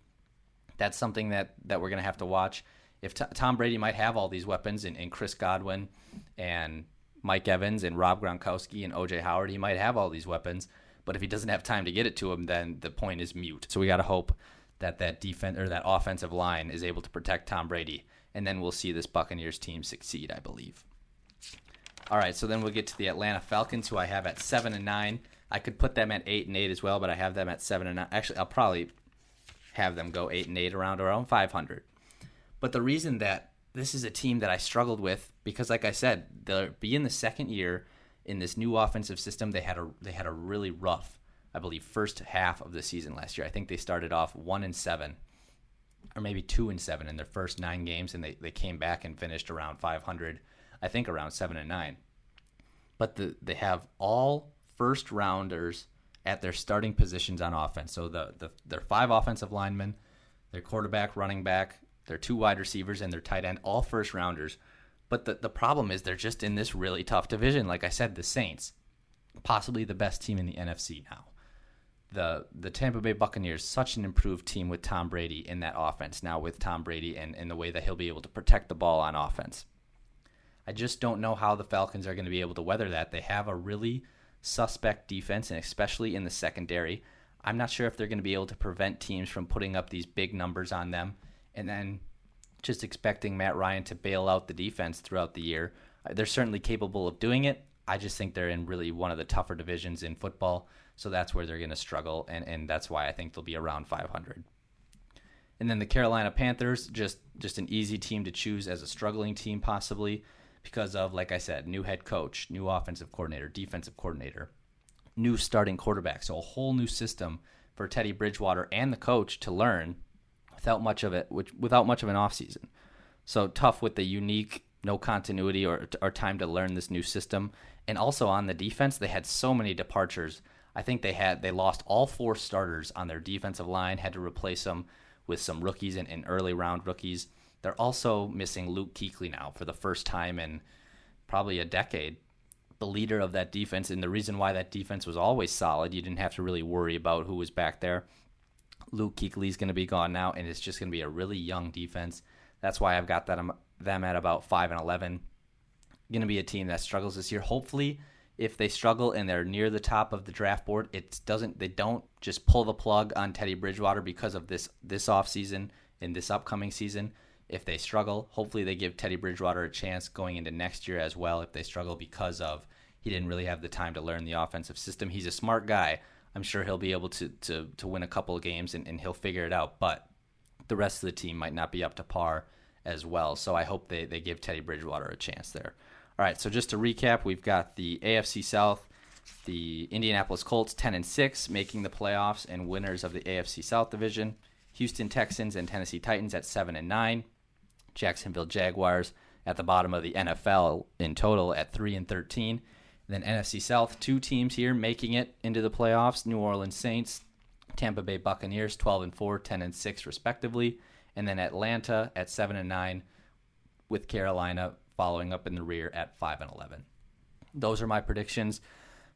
That's something that, that we're going to have to watch if T- Tom Brady might have all these weapons and, and Chris Godwin and Mike Evans and Rob Gronkowski and OJ Howard, he might have all these weapons. But if he doesn't have time to get it to him, then the point is mute. So we got to hope that that defense or that offensive line is able to protect Tom Brady, and then we'll see this Buccaneers team succeed, I believe. All right, so then we'll get to the Atlanta Falcons, who I have at seven and nine. I could put them at eight and eight as well, but I have them at seven and nine. Actually, I'll probably have them go eight and eight around around five hundred. But the reason that this is a team that I struggled with because, like I said, they'll be in the second year in this new offensive system. They had a they had a really rough, I believe, first half of the season last year. I think they started off one and seven, or maybe two and seven in their first nine games, and they, they came back and finished around 500. I think around seven and nine. But the, they have all first rounders at their starting positions on offense. So the, the their five offensive linemen, their quarterback, running back, their two wide receivers and their tight end, all first rounders. But the, the problem is they're just in this really tough division. Like I said, the Saints, possibly the best team in the NFC now. The the Tampa Bay Buccaneers, such an improved team with Tom Brady in that offense now with Tom Brady and, and the way that he'll be able to protect the ball on offense. I just don't know how the Falcons are going to be able to weather that. They have a really suspect defense, and especially in the secondary. I'm not sure if they're going to be able to prevent teams from putting up these big numbers on them and then just expecting Matt Ryan to bail out the defense throughout the year. They're certainly capable of doing it. I just think they're in really one of the tougher divisions in football, so that's where they're going to struggle, and, and that's why I think they'll be around 500. And then the Carolina Panthers, just just an easy team to choose as a struggling team, possibly because of, like I said, new head coach, new offensive coordinator, defensive coordinator, new starting quarterback. So a whole new system for Teddy Bridgewater and the coach to learn without much of it, which without much of an offseason. So tough with the unique no continuity or, or time to learn this new system. And also on the defense, they had so many departures. I think they had they lost all four starters on their defensive line, had to replace them with some rookies and, and early round rookies. They're also missing Luke Kuechly now for the first time in probably a decade. The leader of that defense, and the reason why that defense was always solid, you didn't have to really worry about who was back there. Luke Kuechly's going to be gone now, and it's just going to be a really young defense. That's why I've got that, them at about 5 and 11. Going to be a team that struggles this year. Hopefully, if they struggle and they're near the top of the draft board, it doesn't they don't just pull the plug on Teddy Bridgewater because of this this offseason and this upcoming season. If they struggle, hopefully they give Teddy Bridgewater a chance going into next year as well if they struggle because of he didn't really have the time to learn the offensive system. He's a smart guy. I'm sure he'll be able to to to win a couple of games and, and he'll figure it out, but the rest of the team might not be up to par as well. So I hope they, they give Teddy Bridgewater a chance there. All right, so just to recap, we've got the AFC South, the Indianapolis Colts 10 and 6 making the playoffs and winners of the AFC South division. Houston Texans and Tennessee Titans at 7 and 9. Jacksonville Jaguars at the bottom of the NFL in total at 3 and 13. Then NFC South, two teams here making it into the playoffs, New Orleans Saints, Tampa Bay Buccaneers 12 and 4, 10 and 6 respectively, and then Atlanta at 7 and 9 with Carolina following up in the rear at 5 and 11. Those are my predictions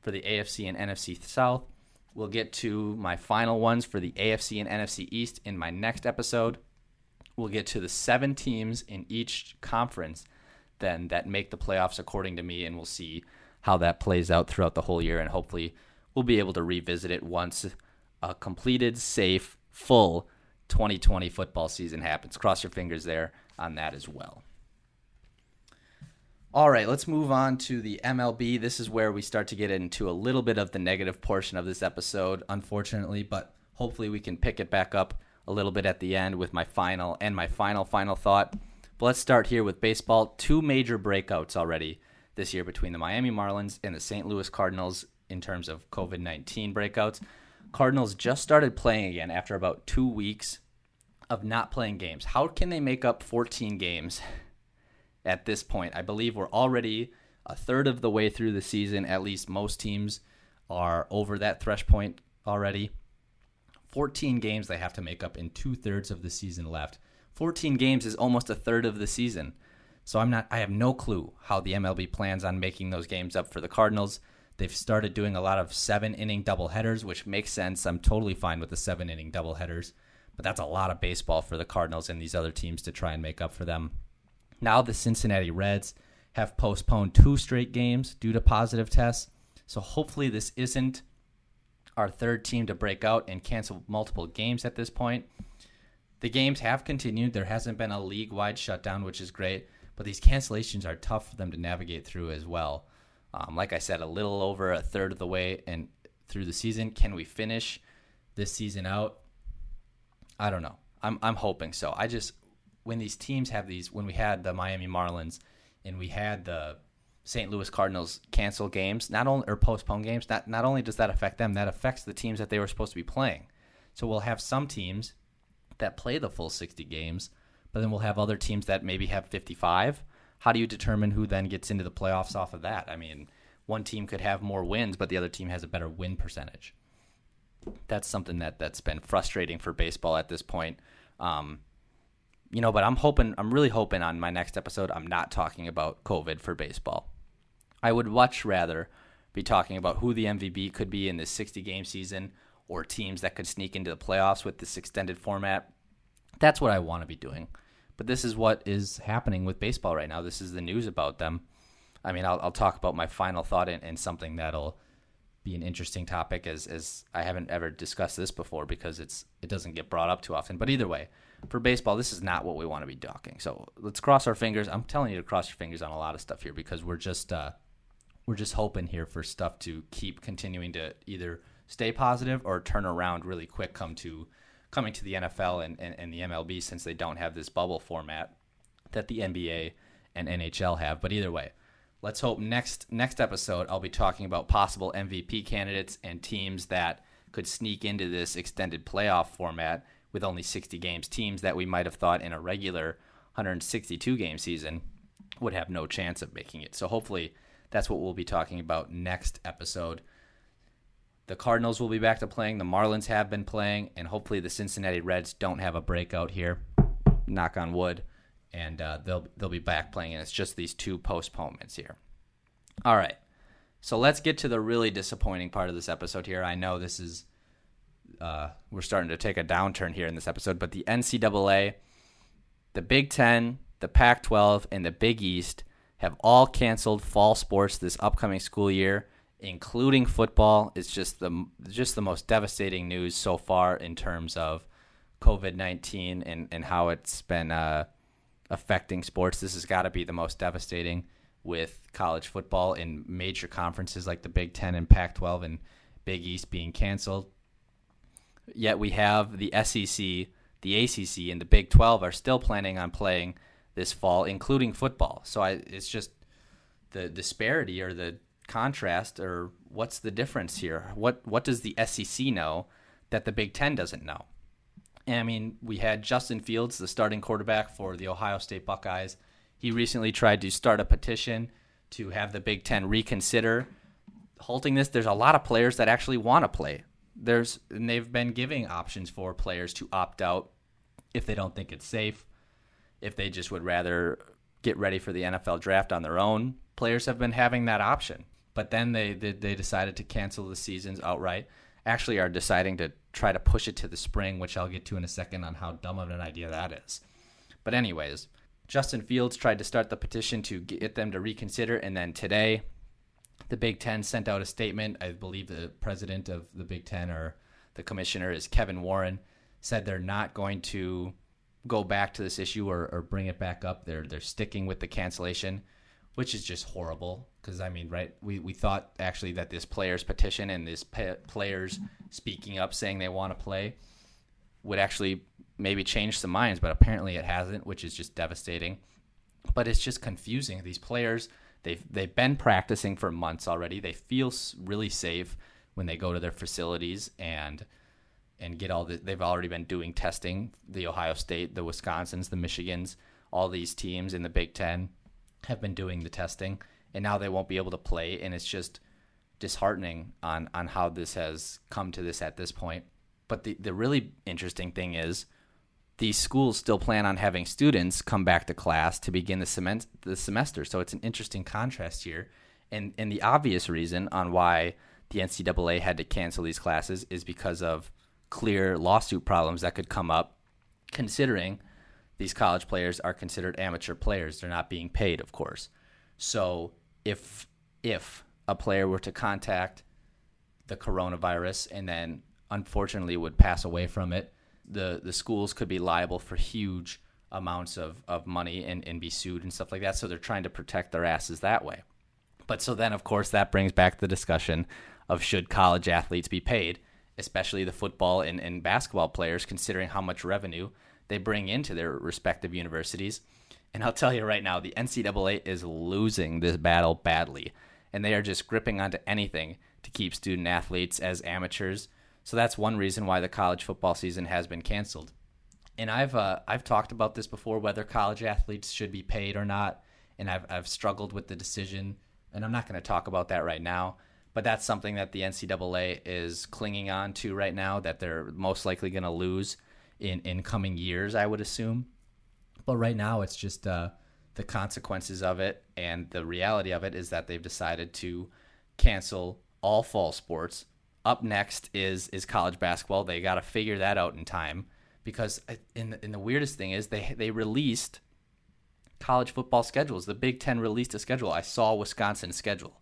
for the AFC and NFC South. We'll get to my final ones for the AFC and NFC East in my next episode. We'll get to the seven teams in each conference then that make the playoffs according to me, and we'll see how that plays out throughout the whole year. And hopefully, we'll be able to revisit it once a completed, safe, full 2020 football season happens. Cross your fingers there on that as well. All right, let's move on to the MLB. This is where we start to get into a little bit of the negative portion of this episode, unfortunately, but hopefully we can pick it back up a little bit at the end with my final and my final, final thought. But let's start here with baseball. Two major breakouts already this year between the Miami Marlins and the St. Louis Cardinals in terms of COVID 19 breakouts. Cardinals just started playing again after about two weeks of not playing games. How can they make up 14 games at this point. I believe we're already a third of the way through the season. At least most teams are over that thresh point already. 14 games they have to make up in two thirds of the season left. 14 games is almost a third of the season. So I'm not I have no clue how the MLB plans on making those games up for the Cardinals. They've started doing a lot of seven inning doubleheaders, which makes sense. I'm totally fine with the seven inning doubleheaders, but that's a lot of baseball for the Cardinals and these other teams to try and make up for them. Now the Cincinnati Reds have postponed two straight games due to positive tests. So hopefully this isn't our third team to break out and cancel multiple games at this point. The games have continued. There hasn't been a league wide shutdown, which is great, but these cancellations are tough for them to navigate through as well. Um, like I said, a little over a third of the way and through the season. Can we finish this season out? I don't know. I'm I'm hoping so. I just when these teams have these, when we had the Miami Marlins and we had the St. Louis Cardinals cancel games, not only or postpone games, not not only does that affect them, that affects the teams that they were supposed to be playing. So we'll have some teams that play the full 60 games, but then we'll have other teams that maybe have 55. How do you determine who then gets into the playoffs off of that? I mean, one team could have more wins, but the other team has a better win percentage. That's something that that's been frustrating for baseball at this point. Um, you know, but I'm hoping, I'm really hoping on my next episode, I'm not talking about COVID for baseball. I would much rather be talking about who the MVP could be in this 60 game season or teams that could sneak into the playoffs with this extended format. That's what I want to be doing. But this is what is happening with baseball right now. This is the news about them. I mean, I'll, I'll talk about my final thought and, in something that'll be an interesting topic as, as I haven't ever discussed this before because it's it doesn't get brought up too often. But either way, for baseball, this is not what we want to be talking. So let's cross our fingers. I'm telling you to cross your fingers on a lot of stuff here because we're just uh, we're just hoping here for stuff to keep continuing to either stay positive or turn around really quick come to coming to the NFL and, and, and the MLB since they don't have this bubble format that the NBA and NHL have. But either way, let's hope next next episode I'll be talking about possible MVP candidates and teams that could sneak into this extended playoff format with only 60 games. Teams that we might have thought in a regular 162 game season would have no chance of making it. So hopefully that's what we'll be talking about next episode. The Cardinals will be back to playing. The Marlins have been playing, and hopefully the Cincinnati Reds don't have a breakout here. Knock on wood, and uh, they'll they'll be back playing. And it's just these two postponements here. All right, so let's get to the really disappointing part of this episode here. I know this is uh, we're starting to take a downturn here in this episode, but the NCAA, the Big Ten, the Pac-12, and the Big East have all canceled fall sports this upcoming school year including football, It's just the just the most devastating news so far in terms of COVID nineteen and and how it's been uh, affecting sports. This has got to be the most devastating with college football in major conferences like the Big Ten and Pac twelve and Big East being canceled. Yet we have the SEC, the ACC, and the Big Twelve are still planning on playing this fall, including football. So I, it's just the disparity or the contrast or what's the difference here? What what does the SEC know that the Big Ten doesn't know? I mean, we had Justin Fields, the starting quarterback for the Ohio State Buckeyes. He recently tried to start a petition to have the Big Ten reconsider halting this. There's a lot of players that actually want to play. There's and they've been giving options for players to opt out if they don't think it's safe, if they just would rather get ready for the NFL draft on their own. Players have been having that option but then they, they, they decided to cancel the seasons outright. Actually, are deciding to try to push it to the spring, which I'll get to in a second on how dumb of an idea that is. But anyways, Justin Fields tried to start the petition to get them to reconsider, and then today, the Big Ten sent out a statement. I believe the president of the Big Ten or the commissioner is Kevin Warren. Said they're not going to go back to this issue or, or bring it back up. They're they're sticking with the cancellation which is just horrible. Because I mean, right? We we thought actually that this players petition and this players speaking up saying they want to play would actually maybe change some minds, but apparently it hasn't, which is just devastating. But it's just confusing. These players they've they've been practicing for months already. They feel really safe when they go to their facilities and and get all the they've already been doing testing the ohio state the wisconsins the michigans all these teams in the big ten have been doing the testing, and now they won't be able to play, and it's just disheartening on on how this has come to this at this point. But the the really interesting thing is these schools still plan on having students come back to class to begin the, the semester. So it's an interesting contrast here. And, and the obvious reason on why the NCAA had to cancel these classes is because of clear lawsuit problems that could come up, considering these college players are considered amateur players. They're not being paid, of course. So if if a player were to contact the coronavirus and then unfortunately would pass away from it, the the schools could be liable for huge amounts of, of money and, and be sued and stuff like that. So they're trying to protect their asses that way. But so then of course that brings back the discussion of should college athletes be paid, especially the football and, and basketball players, considering how much revenue they bring into their respective universities. And I'll tell you right now, the NCAA is losing this battle badly, and they are just gripping onto anything to keep student athletes as amateurs. So that's one reason why the college football season has been canceled. And I've uh, I've talked about this before, whether college athletes should be paid or not, and I've I've struggled with the decision, and I'm not going to talk about that right now. But that's something that the NCAA is clinging on to right now that they're most likely going to lose in in coming years, I would assume. But right now, it's just uh, the consequences of it, and the reality of it is that they've decided to cancel all fall sports. Up next is is college basketball. They got to figure that out in time because in the, in the weirdest thing is they they released college football schedules. The Big Ten released a schedule. I saw Wisconsin's schedule.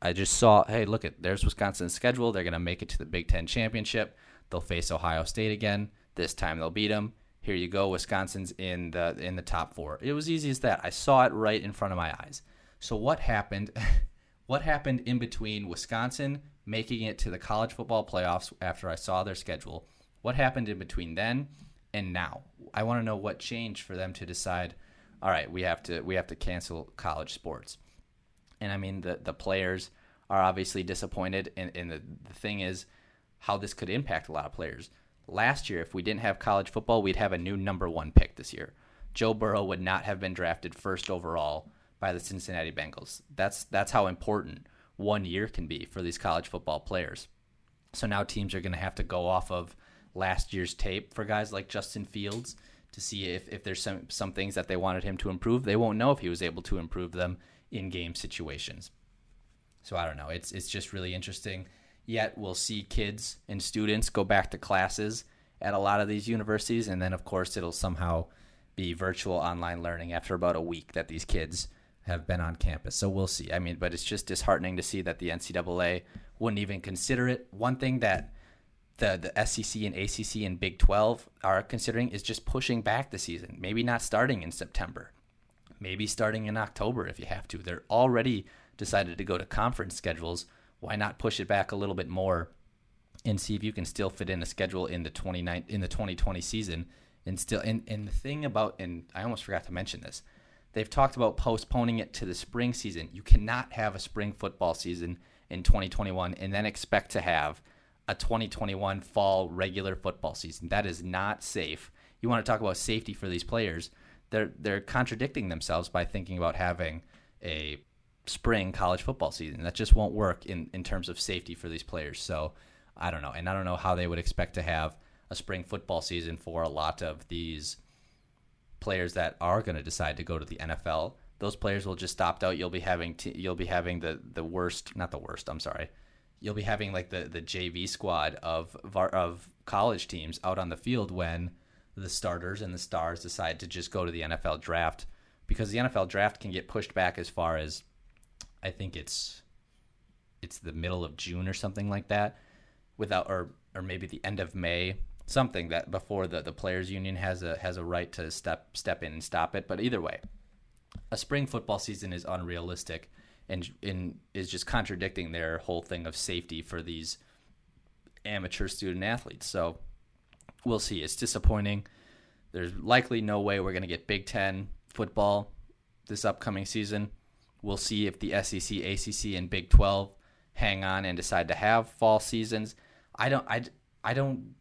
I just saw, hey, look at there's Wisconsin's schedule. They're gonna make it to the Big Ten championship. They'll face Ohio State again. This time they'll beat them. Here you go. Wisconsin's in the in the top four. It was easy as that. I saw it right in front of my eyes. So what happened? what happened in between Wisconsin making it to the college football playoffs after I saw their schedule? What happened in between then and now? I want to know what changed for them to decide. All right, we have to we have to cancel college sports. And I mean the the players are obviously disappointed, and, and the, the thing is how this could impact a lot of players. Last year, if we didn't have college football, we'd have a new number one pick this year. Joe Burrow would not have been drafted first overall by the Cincinnati Bengals. That's that's how important one year can be for these college football players. So now teams are going to have to go off of last year's tape for guys like Justin Fields to see if, if there's some some things that they wanted him to improve. They won't know if he was able to improve them in game situations. So I don't know. It's it's just really interesting. Yet we'll see kids and students go back to classes at a lot of these universities, and then of course it'll somehow be virtual online learning after about a week that these kids have been on campus. So we'll see. I mean, but it's just disheartening to see that the NCAA wouldn't even consider it. One thing that the, the SEC and ACC and Big 12 are considering is just pushing back the season. Maybe not starting in September. Maybe starting in October if you have to. They're already decided to go to conference schedules. Why not push it back a little bit more and see if you can still fit in a schedule in the 29 in the 2020 season and still and, and the thing about and I almost forgot to mention this They've talked about postponing it to the spring season. You cannot have a spring football season in 2021 and then expect to have a 2021 fall regular football season. That is not safe. You want to talk about safety for these players? They're they're contradicting themselves by thinking about having a spring college football season. That just won't work in in terms of safety for these players. So I don't know, and I don't know how they would expect to have a spring football season for a lot of these players that are going to decide to go to the NFL, those players will just opt out. You'll be having t- you'll be having the the worst, not the worst. I'm sorry. You'll be having like the the JV squad of of college teams out on the field when the starters and the stars decide to just go to the NFL draft because the NFL draft can get pushed back as far as I think it's it's the middle of June or something like that without or or maybe the end of May something that before the, the players union has a has a right to step step in and stop it. But either way, a spring football season is unrealistic and in is just contradicting their whole thing of safety for these amateur student athletes. So we'll see. It's disappointing. There's likely no way we're going to get Big Ten football this upcoming season. We'll see if the SEC, ACC, and Big 12 hang on and decide to have fall seasons. I don't. I, I don't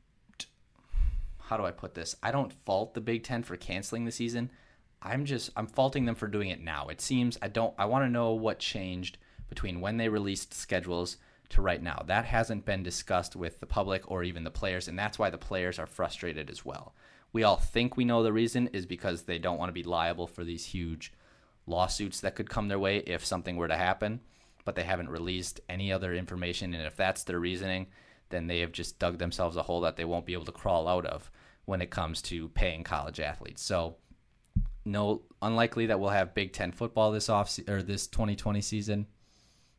how do I put this? I don't fault the Big Ten for canceling the season. I'm just I'm faulting them for doing it now. It seems I don't I want to know what changed between when they released schedules to right now. That hasn't been discussed with the public or even the players, and that's why the players are frustrated as well. We all think we know the reason is because they don't want to be liable for these huge lawsuits that could come their way if something were to happen, but they haven't released any other information. And if that's their reasoning, then they have just dug themselves a hole that they won't be able to crawl out of when it comes to paying college athletes. So, no, unlikely that we'll have Big Ten football this off or this 2020 season.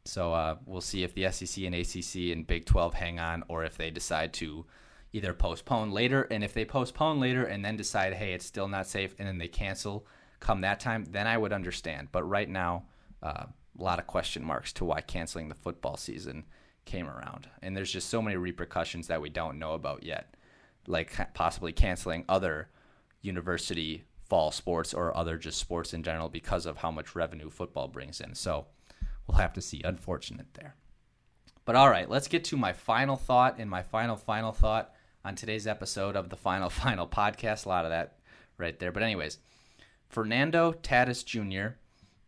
So uh, we'll see if the SEC and ACC and Big 12 hang on, or if they decide to either postpone later. And if they postpone later and then decide, hey, it's still not safe, and then they cancel come that time, then I would understand. But right now, uh, a lot of question marks to why canceling the football season came around. And there's just so many repercussions that we don't know about yet, like possibly canceling other university fall sports or other just sports in general because of how much revenue football brings in. So we'll have to see. Unfortunate there. But all right, let's get to my final thought and my final, final thought on today's episode of the Final, Final podcast. A lot of that right there. But, anyways, Fernando Tatis Jr.,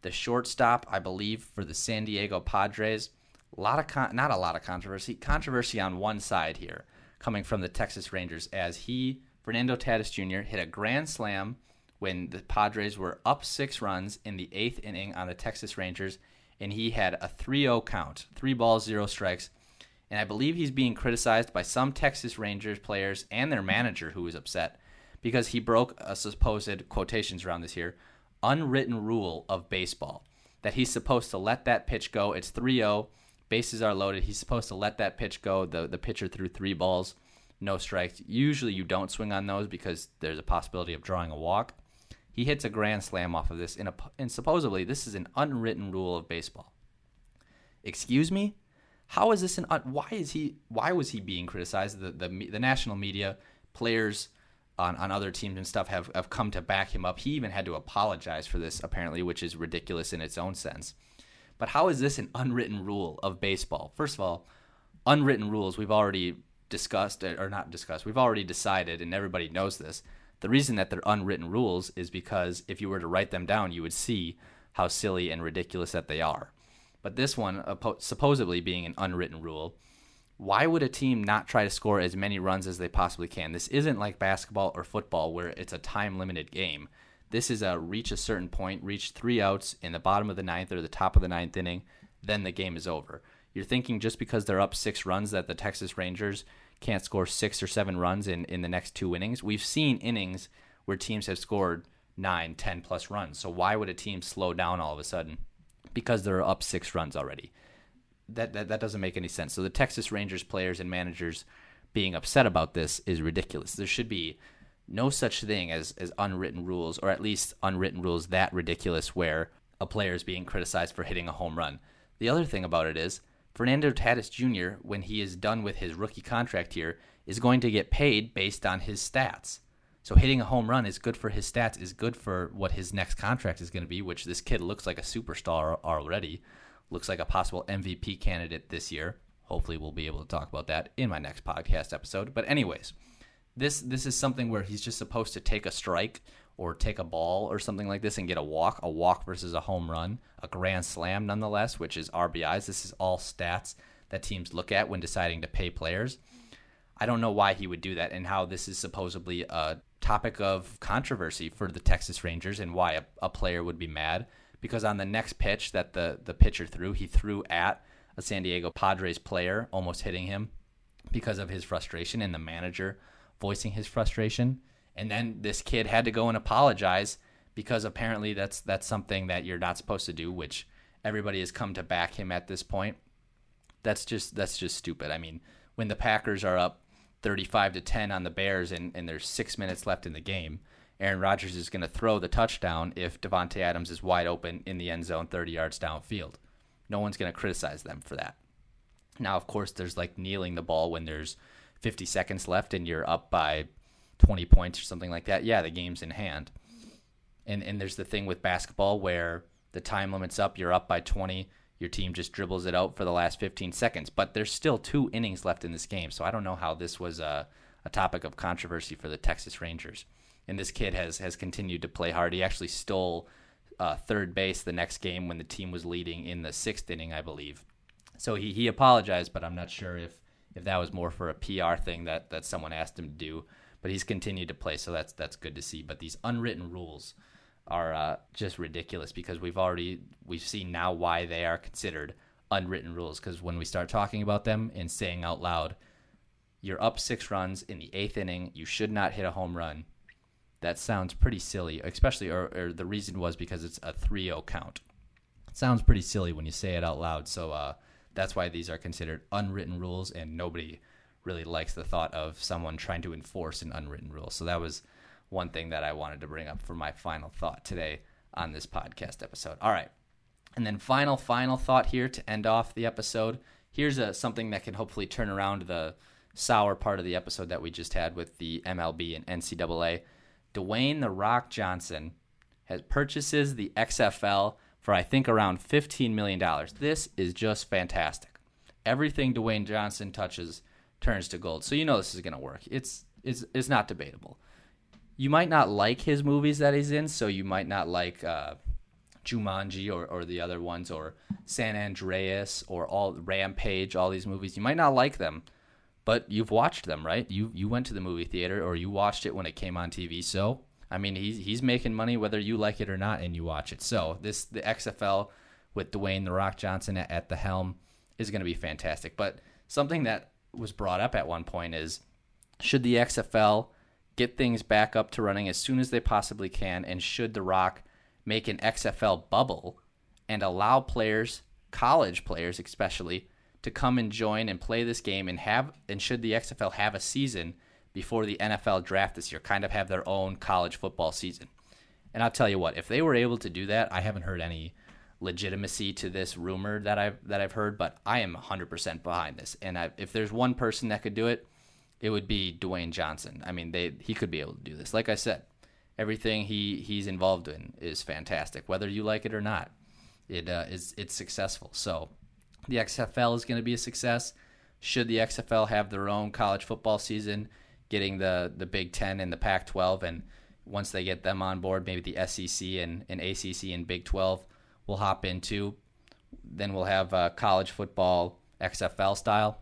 the shortstop, I believe, for the San Diego Padres lot of con- not a lot of controversy, controversy on one side here, coming from the Texas Rangers as he Fernando Tatis Jr. hit a grand slam when the Padres were up six runs in the eighth inning on the Texas Rangers, and he had a 3-0 count, three balls, zero strikes, And I believe he's being criticized by some Texas Rangers players and their manager who is upset because he broke a supposed quotations around this here unwritten rule of baseball that he's supposed to let that pitch go. It's 3-0, bases are loaded. He's supposed to let that pitch go. The the pitcher threw 3 balls, no strikes. Usually you don't swing on those because there's a possibility of drawing a walk. He hits a grand slam off of this, in a, and supposedly this is an unwritten rule of baseball. Excuse me, how is this an? Why is he? Why was he being criticized? The the, the national media, players on, on other teams and stuff have have come to back him up. He even had to apologize for this apparently, which is ridiculous in its own sense. But how is this an unwritten rule of baseball? First of all, unwritten rules we've already discussed or not discussed. We've already decided, and everybody knows this the reason that they're unwritten rules is because if you were to write them down, you would see how silly and ridiculous that they are. But this one, supposedly being an unwritten rule, why would a team not try to score as many runs as they possibly can? This isn't like basketball or football where it's a time limited game. This is a reach a certain point, reach three outs in the bottom of the ninth or the top of the ninth inning, then the game is over. You're thinking just because they're up six runs that the Texas Rangers can't score six or seven runs in, in the next two innings. We've seen innings where teams have scored nine, ten plus runs. So why would a team slow down all of a sudden? Because they're up six runs already. That, that that doesn't make any sense. So the Texas Rangers players and managers being upset about this is ridiculous. There should be no such thing as, as unwritten rules, or at least unwritten rules that ridiculous where a player is being criticized for hitting a home run. The other thing about it is Fernando Tatis Jr., when he is done with his rookie contract here, is going to get paid based on his stats. So hitting a home run is good for his stats, is good for what his next contract is going to be, which this kid looks like a superstar already. Looks like a possible MVP candidate this year. Hopefully we'll be able to talk about that in my next podcast episode. But anyways, this this is something where he's just supposed to take a strike or take a ball or something like this and get a walk, a walk versus a home run, a grand slam nonetheless, which is RBIs. This is all stats that teams look at when deciding to pay players. I don't know why he would do that and how this is supposedly a topic of controversy for the Texas Rangers and why a, a player would be mad. Because on the next pitch that the, the pitcher threw, he threw at a San Diego Padres player, almost hitting him because of his frustration and the manager voicing his frustration and then this kid had to go and apologize because apparently that's that's something that you're not supposed to do, which everybody has come to back him at this point. That's just that's just stupid. I mean, when the Packers are up 35 to 10 on the Bears and, and there's six minutes left in the game, Aaron Rodgers is going to throw the touchdown if Davante Adams is wide open in the end zone 30 yards downfield. No one's going to criticize them for that. Now, of course, there's like kneeling the ball when there's 50 seconds left and you're up by 20 points or something like that, yeah, the game's in hand. And and there's the thing with basketball where the time limit's up, you're up by 20, your team just dribbles it out for the last 15 seconds, but there's still two innings left in this game. So I don't know how this was a, a topic of controversy for the Texas Rangers. And this kid has has continued to play hard. He actually stole uh, third base the next game when the team was leading in the sixth inning, I believe. So he, he apologized, but I'm not sure if, if that was more for a PR thing that, that someone asked him to do but he's continued to play, so that's that's good to see. But these unwritten rules are uh, just ridiculous because we've already we've seen now why they are considered unwritten rules. Because when we start talking about them and saying out loud, you're up six runs in the eighth inning, you should not hit a home run. That sounds pretty silly, especially, or, or the reason was because it's a 3 0 count. It sounds pretty silly when you say it out loud. So uh, that's why these are considered unwritten rules, and nobody really likes the thought of someone trying to enforce an unwritten rule. So that was one thing that I wanted to bring up for my final thought today on this podcast episode. All right. And then final final thought here to end off the episode. Here's a, something that can hopefully turn around the sour part of the episode that we just had with the MLB and NCAA. Dwayne the Rock Johnson has purchases the XFL for I think around $15 million. This is just fantastic. Everything Dwayne Johnson touches turns to gold. So you know this is going to work. It's it's it's not debatable. You might not like his movies that he's in, so you might not like uh, Jumanji or, or the other ones or San Andreas or all Rampage, all these movies. You might not like them, but you've watched them, right? You you went to the movie theater or you watched it when it came on TV. So I mean, he's he's making money whether you like it or not, and you watch it. So this the XFL with Dwayne the Rock Johnson at, at the helm is going to be fantastic. But something that was brought up at one point is should the XFL get things back up to running as soon as they possibly can, and should The Rock make an XFL bubble and allow players, college players especially, to come and join and play this game and have and should the XFL have a season before the NFL draft this year, kind of have their own college football season. And I'll tell you what, if they were able to do that, I haven't heard any legitimacy to this rumor that I've that I've heard, but I am 100% behind this. And I, if there's one person that could do it, it would be Dwayne Johnson. I mean, they he could be able to do this. Like I said, everything he he's involved in is fantastic, whether you like it or not. It uh, is it's successful. So the XFL is going to be a success. Should the XFL have their own college football season, getting the the Big Ten and the Pac-12, and once they get them on board, maybe the SEC and, and ACC and Big 12 will hop into. Then we'll have uh, college football XFL style.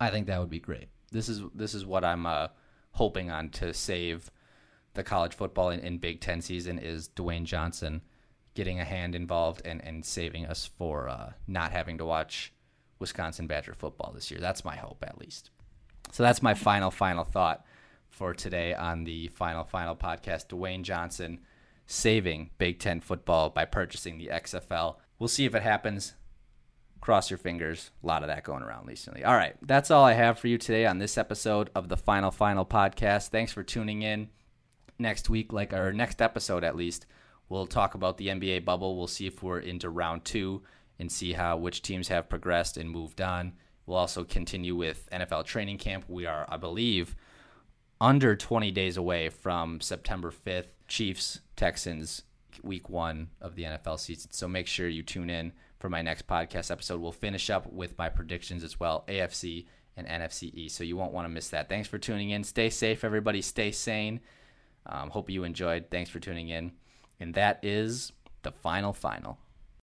I think that would be great. This is this is what I'm uh, hoping on to save the college football in, in Big Ten season is Dwayne Johnson getting a hand involved and, and saving us for uh, not having to watch Wisconsin Badger football this year. That's my hope, at least. So that's my final, final thought for today on the final, final podcast. Dwayne Johnson saving Big Ten football by purchasing the XFL. We'll see if it happens. Cross your fingers. A lot of that going around recently. All right, that's all I have for you today on this episode of the Final Final podcast. Thanks for tuning in. Next week, like our next episode at least, we'll talk about the NBA bubble. We'll see if we're into round two and see how which teams have progressed and moved on. We'll also continue with NFL training camp. We are, I believe, under 20 days away from September 5th. Chiefs, Texans, week one of the NFL season. So make sure you tune in for my next podcast episode. We'll finish up with my predictions as well, AFC and NFC East. So you won't want to miss that. Thanks for tuning in. Stay safe, everybody. Stay sane. Um, hope you enjoyed. Thanks for tuning in. And that is the final final.